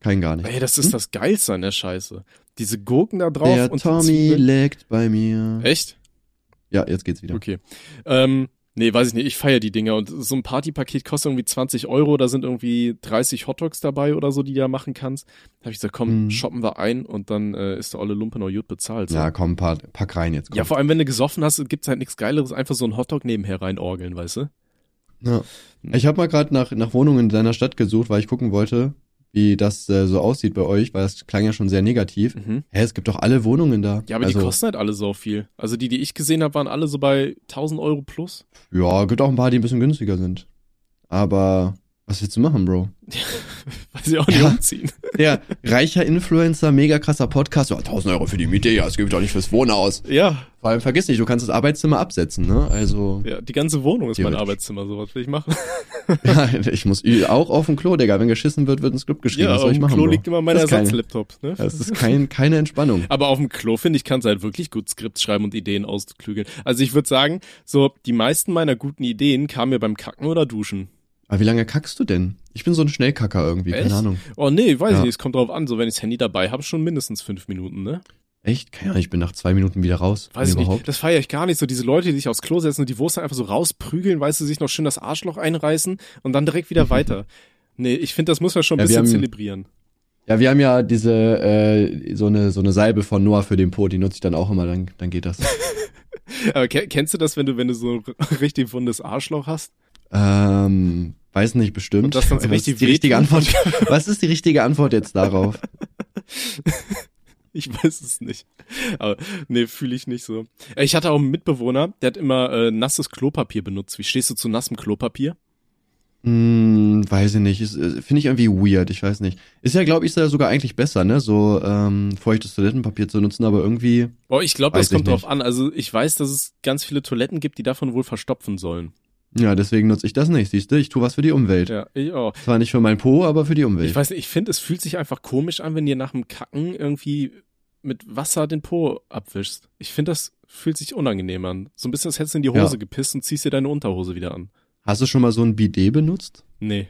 kein gar nicht. Ey, das ist Hm? das Geilste an der Scheiße. Diese Gurken da drauf Der und Tommy Zwiebeln. leckt bei mir. Echt? Ja, jetzt geht's wieder. Okay. Ähm, nee, weiß ich nicht. Ich feiere die Dinger. Und so ein Partypaket kostet irgendwie 20 Euro. Da sind irgendwie 30 Hotdogs dabei oder so, die du da machen kannst. Da habe ich gesagt, komm, Mhm. shoppen wir ein und dann äh, ist der olle Lumpe noch gut bezahlt. So. Ja, komm, pack, pack rein jetzt. Komm. Ja, vor allem, wenn du gesoffen hast, gibt's halt nichts Geileres, einfach so ein Hotdog nebenher reinorgeln, weißt du? Ja. Ich habe mal gerade nach, nach Wohnungen in deiner Stadt gesucht, weil ich gucken wollte, wie das äh, so aussieht bei euch, weil das klang ja schon sehr negativ. Mhm. Hä, es gibt doch alle Wohnungen da. Ja, aber also, die kosten halt alle so viel. Also die, die ich gesehen habe, waren alle so bei 1000 Euro plus. Ja, gibt auch ein paar, die ein bisschen günstiger sind. Aber was willst du machen, Bro? <laughs> Weiß ich auch nicht Ja. umziehen. <laughs> Der reicher Influencer, mega krasser Podcast. Ja, 1000 Euro für die Miete, ja, das gebe ich doch nicht fürs Wohnen aus. Ja, Vor allem vergiss nicht, du kannst das Arbeitszimmer absetzen, ne? Also, ja, die ganze Wohnung ist mein. Arbeitszimmer, so was will ich machen. <laughs> ja, ich muss auch auf dem Klo, Digga. Wenn geschissen wird, wird ein Skript geschrieben. Ja, was soll auf ich dem machen, Klo Bro? liegt immer mein Ersatzlaptop. Ne? Das ist kein, keine Entspannung. Aber auf dem Klo, finde ich, kannst du halt wirklich gut Skript schreiben und Ideen ausklügeln. Also ich würde sagen, so die meisten meiner guten Ideen kamen mir beim Kacken oder Duschen. Aber wie lange kackst du denn? Ich bin so ein Schnellkacker irgendwie, Echt? keine Ahnung. Oh nee, weiß Ja. ich nicht, es kommt drauf an. So, wenn ich das Handy dabei habe, schon mindestens fünf Minuten, ne? Echt? Keine Ahnung, ich bin nach zwei Minuten wieder raus. Weiß ich wenn nicht. überhaupt. Das feiere ich gar nicht. So diese Leute, die sich aufs Klo setzen und die Wurst einfach so rausprügeln, weißt du, sich noch schön das Arschloch einreißen und dann direkt wieder <laughs> weiter. Nee, ich finde, das muss man schon ein Ja, bisschen haben- zelebrieren. Ja, wir haben ja diese, äh, so eine, so eine Salbe von Noah für den Po, die nutze ich dann auch immer, dann, dann geht das. <laughs> Aber ke- kennst du das, wenn du, wenn du so ein <laughs> richtig wundes Arschloch hast? Ähm, weiß nicht, bestimmt. Und das dann so Was richtig ist die richtige? Antwort? <laughs> Was ist die richtige Antwort jetzt darauf? Ich weiß es nicht. Aber nee, fühle ich nicht so. Ich hatte auch einen Mitbewohner, der hat immer äh, nasses Klopapier benutzt. Wie stehst du zu nassem Klopapier? Hm, weiß ich nicht. Äh, Finde ich irgendwie weird, ich weiß nicht. Ist ja, glaube ich, sogar eigentlich besser, ne? So ähm, feuchtes Toilettenpapier zu nutzen, aber irgendwie. Boah, ich glaube, das kommt drauf an. Also ich weiß, dass es ganz viele Toiletten gibt, die davon wohl verstopfen sollen. Ja, deswegen nutze ich das nicht, siehst du? Ich tue was für die Umwelt. Ja, ich auch. Zwar nicht für mein Po, aber für die Umwelt. Ich weiß nicht, ich finde, es fühlt sich einfach komisch an, wenn dir nach dem Kacken irgendwie mit Wasser den Po abwischst. Ich finde, das fühlt sich unangenehm an. So ein bisschen, als hättest du in die Hose Ja. gepisst und ziehst dir deine Unterhose wieder an. Hast du schon mal so ein Bidet benutzt? Nee.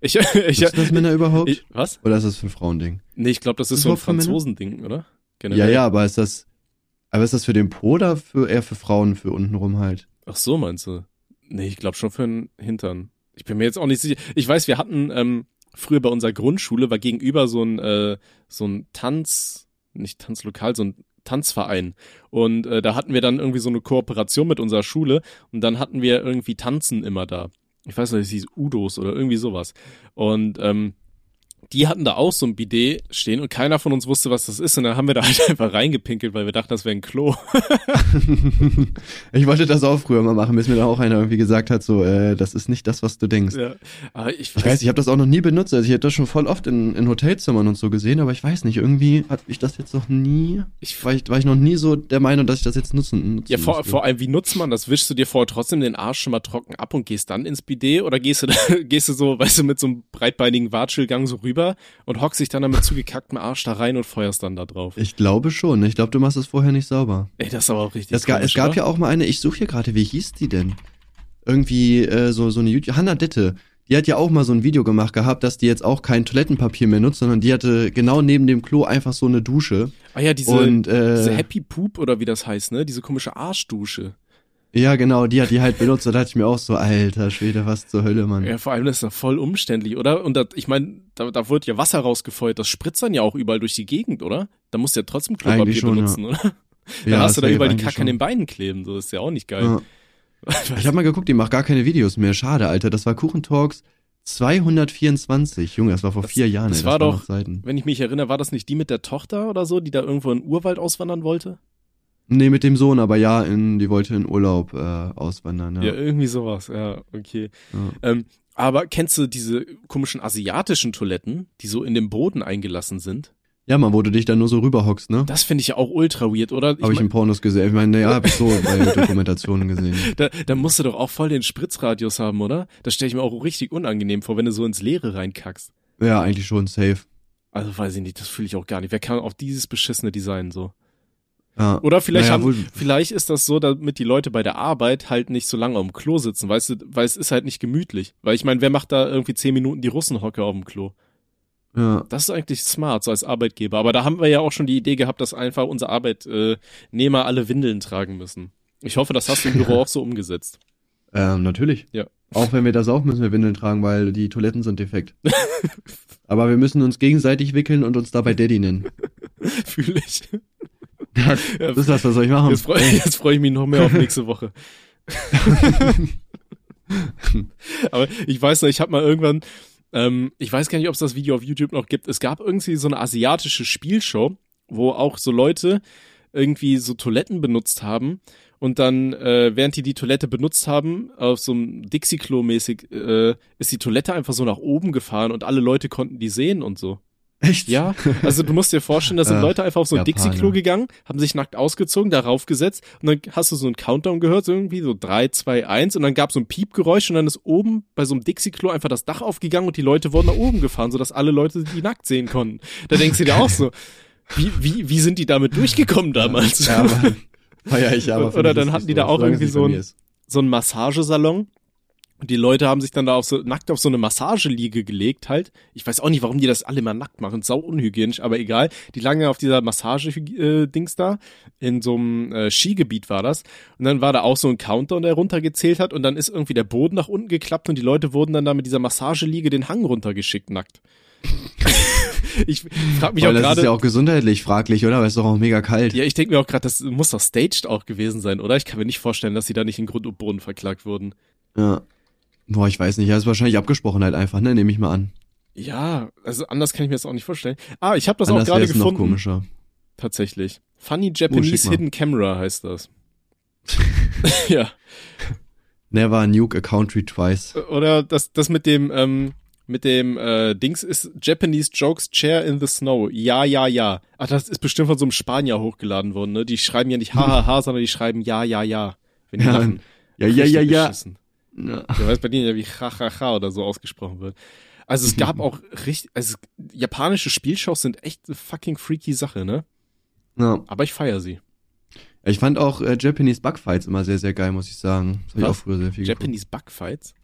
Ich, <laughs> ich, Ist das Männer überhaupt? ich was? Oder ist das für ein Frauending? Nee, ich glaube, das ist Ist so ein? Franzosending, oder? Ja, ja, aber ist das. Aber ist das für den Po oder für eher für Frauen für untenrum halt? Ach so, meinst du? Nee, ich glaube schon für den Hintern. Ich bin mir jetzt auch nicht sicher. Ich weiß, wir hatten ähm, früher bei unserer Grundschule war gegenüber so ein äh, so ein Tanz, nicht Tanzlokal, so ein Tanzverein. Und äh, da hatten wir dann irgendwie so eine Kooperation mit unserer Schule und dann hatten wir irgendwie Tanzen immer da. Ich weiß nicht, es hieß Udos oder irgendwie sowas. Und ähm, die hatten da auch so ein Bidet stehen und keiner von uns wusste, was das ist. Und dann haben wir da <laughs> halt einfach reingepinkelt, weil wir dachten, das wäre ein Klo. ich wollte das auch früher mal machen, bis mir da auch einer irgendwie gesagt hat, so, äh, das ist nicht das, was du denkst. Ja. Aber ich weiß, Ich weiß, ich habe das auch noch nie benutzt. Also ich habe das schon voll oft in, in Hotelzimmern und so gesehen, aber ich weiß nicht, irgendwie hat ich das jetzt noch nie. ich War ich, war ich noch nie so der Meinung, dass ich das jetzt nutzen, nutzen Ja, vor, vor allem, wie nutzt man das? Wischst du dir vorher trotzdem den Arsch schon mal trocken ab und gehst dann ins Bidet oder gehst du da, <laughs> gehst du so, weißt du, mit so einem breitbeinigen Watschelgang so rüber und hockst dich dann damit zugekacktem Arsch da rein und feuerst dann da drauf? Ich glaube schon. Ich glaube, du machst es vorher nicht sauber. Ey, das ist aber auch richtig ga, komisch, es gab oder? ja auch mal eine, ich suche hier gerade, wie hieß die denn? Irgendwie äh, so, so eine YouTube, Hannah Dette. Die hat ja auch mal so ein Video gemacht gehabt, dass die jetzt auch kein Toilettenpapier mehr nutzt, sondern die hatte genau neben dem Klo einfach so eine Dusche. Ah ja, diese, und äh, diese Happy Poop oder wie das heißt, ne? Diese komische Arschdusche. Ja genau, die hat die halt benutzt. Da dachte ich mir auch so, alter Schwede, was zur Hölle, Mann. Ja, vor allem das ist ja voll umständlich, oder? Und das, ich meine, da, da wird ja Wasser rausgefeuert, das spritzt dann ja auch überall durch die Gegend, oder? Da musst du ja trotzdem Klopapier schon, benutzen, oder? <laughs> Dann Ja, hast du da überall die Kacke an schon. den Beinen kleben, so das ist ja auch nicht geil. Ja. <laughs> Ich habe mal geguckt, die macht gar keine Videos mehr. Schade, Alter. Das war Kuchentalks 224. Junge, das war vor Das- vier Jahren. das ey. war waren doch-. Wenn ich mich erinnere, war das nicht die mit der Tochter oder so, die da irgendwo in den Urwald auswandern wollte? Nee, mit dem Sohn, aber ja, in, die wollte in Urlaub äh, auswandern. Ja, Ja. irgendwie sowas, ja, okay. Ja. Ähm, aber kennst du diese komischen asiatischen Toiletten, die so in den Boden eingelassen sind? ja, man, wo du dich dann nur so rüberhockst, ne? Das finde ich ja auch ultra weird, oder? Habe ich mein, in Pornos gesehen. Ich meine, ja, hab ich so bei <laughs> Dokumentationen gesehen. da, da musst du doch auch voll den Spritzradius haben, oder? Das stelle ich mir auch richtig unangenehm vor, wenn du so ins Leere reinkackst. Ja, eigentlich schon safe. Also weiß ich nicht, das fühle ich auch gar nicht. Wer kann auf dieses beschissene Design so? Ja. Oder vielleicht Naja, haben, vielleicht ist das so, damit die Leute bei der Arbeit halt nicht so lange auf dem Klo sitzen, weißt du, weil es ist halt nicht gemütlich. Weil ich meine, wer macht da irgendwie zehn Minuten die Russenhocke auf dem Klo? Ja. Das ist eigentlich smart, so als Arbeitgeber. Aber da haben wir ja auch schon die Idee gehabt, dass einfach unsere Arbeitnehmer alle Windeln tragen müssen. Ich hoffe, das hast du im Büro <laughs> auch so umgesetzt. Ähm, natürlich. Ja. Auch wenn wir das auch müssen wir Windeln tragen, weil die Toiletten sind defekt. <laughs> Aber wir müssen uns gegenseitig wickeln und uns dabei Daddy nennen. <laughs> Fühle ich. Das ist das, was soll ich machen? Jetzt freue <laughs> freu ich mich noch mehr auf nächste Woche. <laughs> Aber ich weiß noch, ich habe mal irgendwann, ähm, ich weiß gar nicht, ob es das Video auf YouTube noch gibt. Es gab irgendwie so eine asiatische Spielshow, wo auch so Leute irgendwie so Toiletten benutzt haben und dann, äh, während die die Toilette benutzt haben, auf so einem Dixie-Klo mäßig, äh, ist die Toilette einfach so nach oben gefahren und alle Leute konnten die sehen und so. Echt? Ja, also du musst dir vorstellen, da sind Ach, Leute einfach auf so ein. Dixie-Klo gegangen, haben sich nackt ausgezogen, darauf gesetzt und dann hast du so einen Countdown gehört, so irgendwie so drei, zwei, eins und dann gab so ein Piepgeräusch und dann ist oben bei so einem Dixie-Klo einfach das Dach aufgegangen und die Leute wurden nach oben gefahren, sodass alle Leute die nackt sehen konnten. Da denkst du dir auch so, wie, wie, wie sind die damit durchgekommen damals? Ja, aber, feier ich aber. <laughs> Oder dann hatten die da auch irgendwie so ein- so einen Massagesalon Und die Leute haben sich dann da auf so, nackt auf so eine Massageliege gelegt halt. Ich weiß auch nicht, warum die das alle mal nackt machen. Sau unhygienisch, aber egal. Die lagen ja auf dieser Massage-Dings da. In so einem äh, Skigebiet war das. Und dann war da auch so ein Countdown, der runtergezählt hat. Und dann ist irgendwie der Boden nach unten geklappt und die Leute wurden dann da mit dieser Massageliege den Hang runtergeschickt, nackt. <laughs> ich frage mich Weil auch das ist gerade. ja auch gesundheitlich fraglich, oder? Weil es ist doch auch mega kalt. Ja, ich denke mir auch gerade, das muss doch staged auch gewesen sein, oder? Ich kann mir nicht vorstellen, dass sie da nicht in Grund und Boden verklagt wurden. Ja. Boah, ich weiß nicht. Ja, ist wahrscheinlich abgesprochen halt einfach, ne? Nehme ich mal an. Ja, also anders kann ich mir das auch nicht vorstellen. Ah, ich habe das Anders auch gerade wär's noch gefunden. komischer. Tatsächlich. Funny Oh, Japanese mal. Hidden Camera heißt das. <laughs> ja. Never nuke a country twice. Oder das, das mit dem, ähm, mit dem äh, Dings ist Japanese Jokes Chair in the Snow. Ja, ja, ja. Ach, das ist bestimmt von so einem Spanier hochgeladen worden, ne? Die schreiben ja nicht hahaha, sondern die schreiben ja, ja, ja. Wenn die Ja, lachen. Ja, ja, ja, ja. Ja. Du weißt bei denen ja wie ha, ha, ha oder so ausgesprochen wird. Also es gab <laughs> auch richtig, also japanische Spielshows sind echt eine fucking freaky Sache, ne? ja. Aber ich feier sie. Ich fand auch äh, Japanese Bugfights immer sehr, sehr geil, muss ich sagen. Das hab ich auch früher sehr viel geguckt. Japanese Bugfights?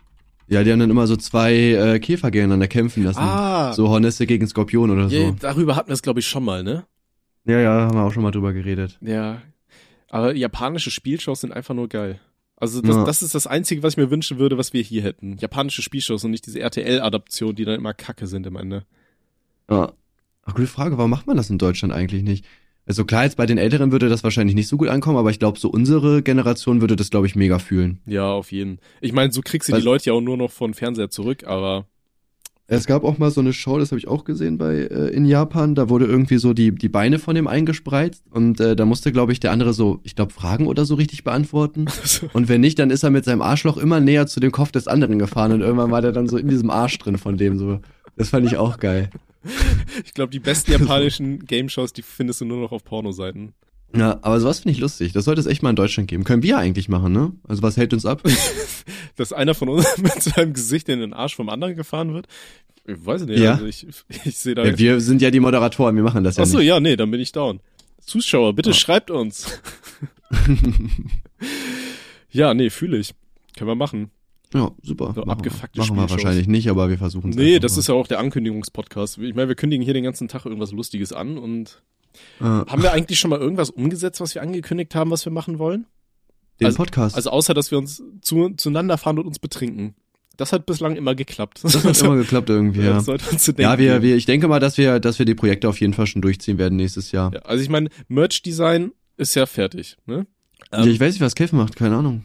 Ja, die haben dann immer so zwei äh, Käfer gegeneinander kämpfen lassen. Ah. So Hornisse gegen Skorpion oder so. Ja, darüber hatten wir es, glaube ich, schon mal, ne? Ja, ja, haben wir auch schon mal drüber geredet. Ja. Aber japanische Spielshows sind einfach nur geil. Also das, Ja. das ist das Einzige, was ich mir wünschen würde, was wir hier hätten. Japanische Spielshows und nicht diese RTL-Adaptionen, die dann immer kacke sind am Ende. Ja. Ach, gute Frage, warum macht man das in Deutschland eigentlich nicht? Also klar, jetzt bei den Älteren würde das wahrscheinlich nicht so gut ankommen, aber ich glaube, so unsere Generation würde das, glaube ich, mega fühlen. Ja, auf jeden. Ich meine, so kriegst du die Leute ja auch nur noch von Fernseher zurück, aber Es gab auch mal so eine Show, das habe ich auch gesehen bei äh, in Japan, da wurde irgendwie so die, die Beine von dem eingespreizt und äh, da musste, glaube ich, der andere so, ich glaube, Fragen oder so richtig beantworten. Und wenn nicht, dann ist er mit seinem Arschloch immer näher zu dem Kopf des anderen gefahren und irgendwann war der dann so in diesem Arsch drin von dem so. Das fand ich auch geil. ich glaube, die besten japanischen Game-Shows, die findest du nur noch auf Pornoseiten. Ja, aber sowas finde ich lustig. Das sollte es echt mal in Deutschland geben. Können wir eigentlich machen, ne? Also was hält uns ab? <laughs> Dass einer von uns <laughs> mit seinem Gesicht in den Arsch vom anderen gefahren wird? Ich weiß nicht, Ja. also ich, <laughs> ich sehe da... Ja, wir sind ja die Moderatoren, wir machen das ja Achso, nicht. ja, nee, dann bin ich down. Zuschauer, bitte Ja. schreibt uns. ja, nee, fühle ich. Können wir machen. Ja, super. So machen abgefuckte wir. Machen wir wahrscheinlich nicht, aber wir versuchen es. Nee, das ist ja auch der Ankündigungspodcast. Ich meine, wir kündigen hier den ganzen Tag irgendwas Lustiges an und äh, haben wir eigentlich schon mal irgendwas umgesetzt, was wir angekündigt haben, was wir machen wollen? den also- Podcast. Also außer, dass wir uns zu, zueinander fahren und uns betrinken. Das hat bislang immer geklappt. das hat immer geklappt irgendwie, <laughs> ja, ja. wir, wir, ich denke mal, dass wir, dass wir die Projekte auf jeden Fall schon durchziehen werden nächstes Jahr. Ja, also ich meine, Merch-Design ist ja fertig, ne? Ja, ich weiß nicht, was Kev macht, keine Ahnung.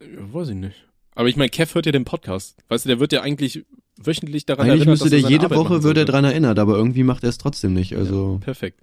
Ja, weiß ich nicht. Aber ich meine, Kev hört ja den Podcast. Weißt du, der wird ja eigentlich wöchentlich daran Eigentlich erinnert, müsste er der jede Arbeit Woche wird er dran erinnert, aber irgendwie macht er es trotzdem nicht. Also Ja, perfekt.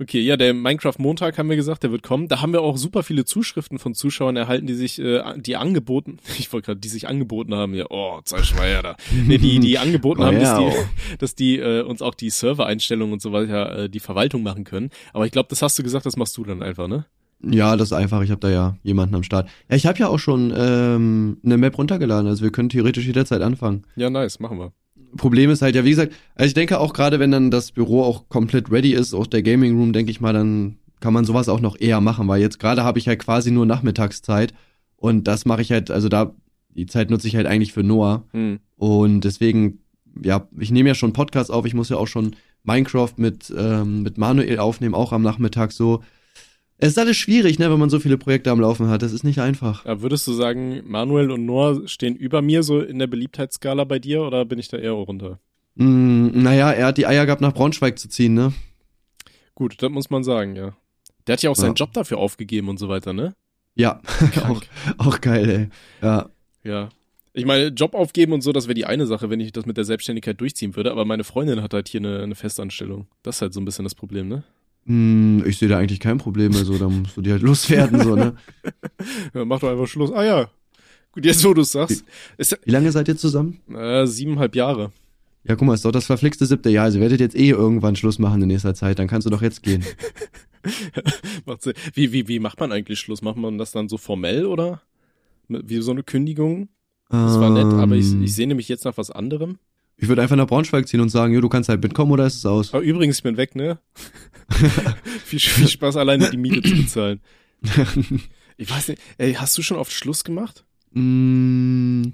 Okay, ja, der Minecraft Montag haben wir gesagt, der wird kommen. Da haben wir auch super viele Zuschriften von Zuschauern erhalten, die sich, äh, die angeboten, <laughs> ich wollte gerade, die sich angeboten haben, ja, oh, zwei Schweier da. Nee, die, die <laughs> angeboten haben, dass die, <laughs> dass die äh, uns auch die Server-Einstellungen und so weiter, äh, die Verwaltung machen können. Aber ich glaube, das hast du gesagt, das machst du dann einfach, ne? Ja, das ist einfach. Ich habe da ja jemanden am Start. Ja, ich habe ja auch schon ähm, eine Map runtergeladen, also wir können theoretisch jederzeit anfangen. Ja, nice, machen wir. Problem ist halt, ja, wie gesagt, also ich denke auch gerade, wenn dann das Büro auch komplett ready ist, auch der Gaming Room, denke ich mal, dann kann man sowas auch noch eher machen, weil jetzt gerade habe ich halt quasi nur Nachmittagszeit und das mache ich halt, also da, die Zeit nutze ich halt eigentlich für Noah Hm. und deswegen, ja, ich nehme ja schon Podcasts auf, ich muss ja auch schon Minecraft mit, ähm, mit Manuel aufnehmen, auch am Nachmittag so. Es ist alles schwierig, ne, wenn man so viele Projekte am Laufen hat, das ist nicht einfach. Ja, würdest du sagen, Manuel und Noah stehen über mir so in der Beliebtheitsskala bei dir oder bin ich da eher runter? Mm, naja, er hat die Eier gehabt, nach Braunschweig zu ziehen, ne? Gut, das muss man sagen, ja. Der hat ja auch seinen Ja. Job dafür aufgegeben und so weiter, ne? Ja, <laughs> auch, auch geil, ey. Ja. Ja. Ich meine, Job aufgeben und so, das wäre die eine Sache, wenn ich das mit der Selbstständigkeit durchziehen würde, aber meine Freundin hat halt hier eine, eine Festanstellung. Das ist halt so ein bisschen das Problem, ne? Hm, ich sehe da eigentlich kein Problem, also da musst du die halt loswerden, so, ne? <laughs> Ja, mach doch einfach Schluss. Ah ja. Gut, jetzt wo du es sagst. Ist Wie lange seid ihr zusammen? äh, siebeneinhalb Jahre. Ja, guck mal, ist doch das verflixte siebte Jahr, also ihr werdet jetzt eh irgendwann Schluss machen in nächster Zeit, dann kannst du doch jetzt gehen. <laughs> Wie, wie, wie macht man eigentlich Schluss? Macht man das dann so formell oder? Wie so eine Kündigung? Das war nett, aber ich, Ähm, ich sehne mich jetzt nach was anderem. Ich würde einfach nach Braunschweig ziehen und sagen, jo, du kannst halt mitkommen oder ist es aus? Aber übrigens, ich bin weg, ne? <laughs> viel, viel Spaß, alleine die Miete zu bezahlen. <laughs> Ich weiß nicht, ey, hast du schon oft Schluss gemacht? Mm,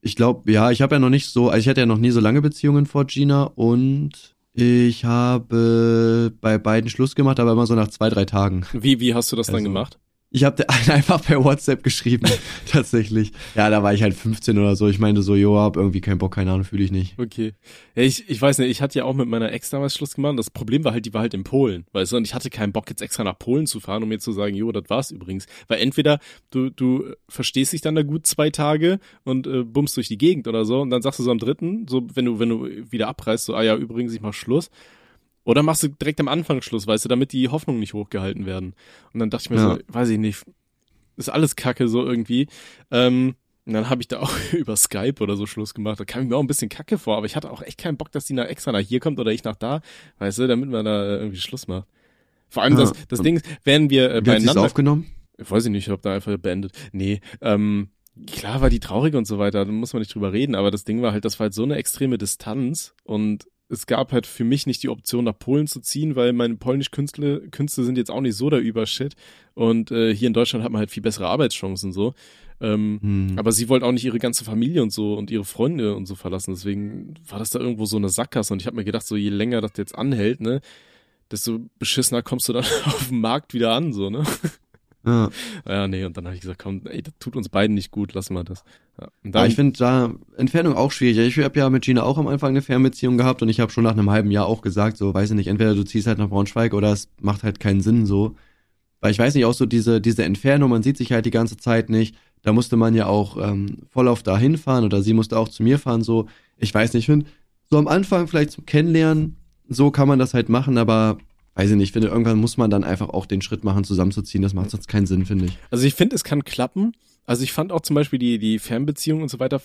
ich glaube, ja, ich habe ja noch nicht so, also ich hatte ja noch nie so lange Beziehungen vor Gina und ich habe bei beiden Schluss gemacht, aber immer so nach zwei, drei Tagen. Wie, wie hast du das dann Also- gemacht? Ich habe <laughs> einfach per WhatsApp geschrieben, <laughs> tatsächlich. Ja, da war ich halt 15 oder so. Ich meinte so, jo, hab irgendwie keinen Bock, keine Ahnung, fühle ich nicht. Okay. Ja, ich, ich weiß nicht, ich hatte ja auch mit meiner Ex damals Schluss gemacht. Das Problem war halt, die war halt in Polen, weißt du, und ich hatte keinen Bock, jetzt extra nach Polen zu fahren, um mir zu sagen, jo, das war's übrigens. Weil entweder du, du verstehst dich dann da gut zwei Tage und äh, bummst durch die Gegend oder so, und dann sagst du so am dritten, so, wenn du, wenn du wieder abreist, so, ah ja, übrigens, ich mach Schluss. Oder machst du direkt am Anfang Schluss, weißt du, damit die Hoffnungen nicht hochgehalten werden. Und dann dachte ich mir Ja. so, weiß ich nicht, ist alles kacke so irgendwie. Ähm, und dann habe ich da auch <laughs> über Skype oder so Schluss gemacht. Da kam ich mir auch ein bisschen kacke vor, aber ich hatte auch echt keinen Bock, dass die nach extra nach hier kommt oder ich nach da, weißt du, damit man da irgendwie Schluss macht. Vor allem Ja. das, das Ding ist, wären wir äh, Wie hat beieinander. aufgenommen? Weiß ich nicht, ich habe da einfach beendet. Nee, ähm, klar war die traurig und so weiter, da muss man nicht drüber reden, aber das Ding war halt, das war halt so eine extreme Distanz und es gab halt für mich nicht die Option, nach Polen zu ziehen, weil meine polnisch-Künstler Künste sind jetzt auch nicht so der Übershit. Und äh, hier in Deutschland hat man halt viel bessere Arbeitschancen so. Ähm, Hm. aber sie wollte auch nicht ihre ganze Familie und so und ihre Freunde und so verlassen. Deswegen war das da irgendwo so eine Sackgasse. Und ich habe mir gedacht, so je länger das jetzt anhält, ne, desto beschissener kommst du dann <laughs> auf dem Markt wieder an, so, ne? Ja. Ja, nee, und dann habe ich gesagt, komm, ey, das tut uns beiden nicht gut, lassen wir das. Ja, und Ja, dann, ich finde da Entfernung auch schwierig. Ich habe ja mit Gina auch am Anfang eine Fernbeziehung gehabt und ich habe schon nach einem halben Jahr auch gesagt, so, weiß ich nicht, entweder du ziehst halt nach Braunschweig oder es macht halt keinen Sinn so. Weil ich weiß nicht, auch so diese, diese Entfernung, man sieht sich halt die ganze Zeit nicht. Da musste man ja auch ähm, voll auf da hinfahren oder sie musste auch zu mir fahren, so. Ich weiß nicht, ich finde, so am Anfang vielleicht zum Kennenlernen, so kann man das halt machen, aber weiß ich nicht, ich finde, irgendwann muss man dann einfach auch den Schritt machen, zusammenzuziehen. Das macht sonst keinen Sinn, finde ich. also ich finde, es kann klappen. Also ich fand auch zum Beispiel die, die Fernbeziehung und so weiter,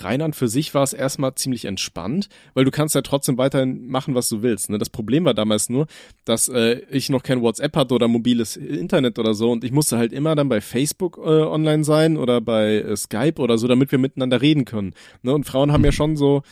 an für sich war es erstmal ziemlich entspannt, weil du kannst ja trotzdem weiterhin machen, was du willst. Ne? Das Problem war damals nur, dass äh, ich noch kein WhatsApp hatte oder mobiles Internet oder so und ich musste halt immer dann bei Facebook äh, online sein oder bei äh, Skype oder so, damit wir miteinander reden können. Ne? Und Frauen haben ja schon so,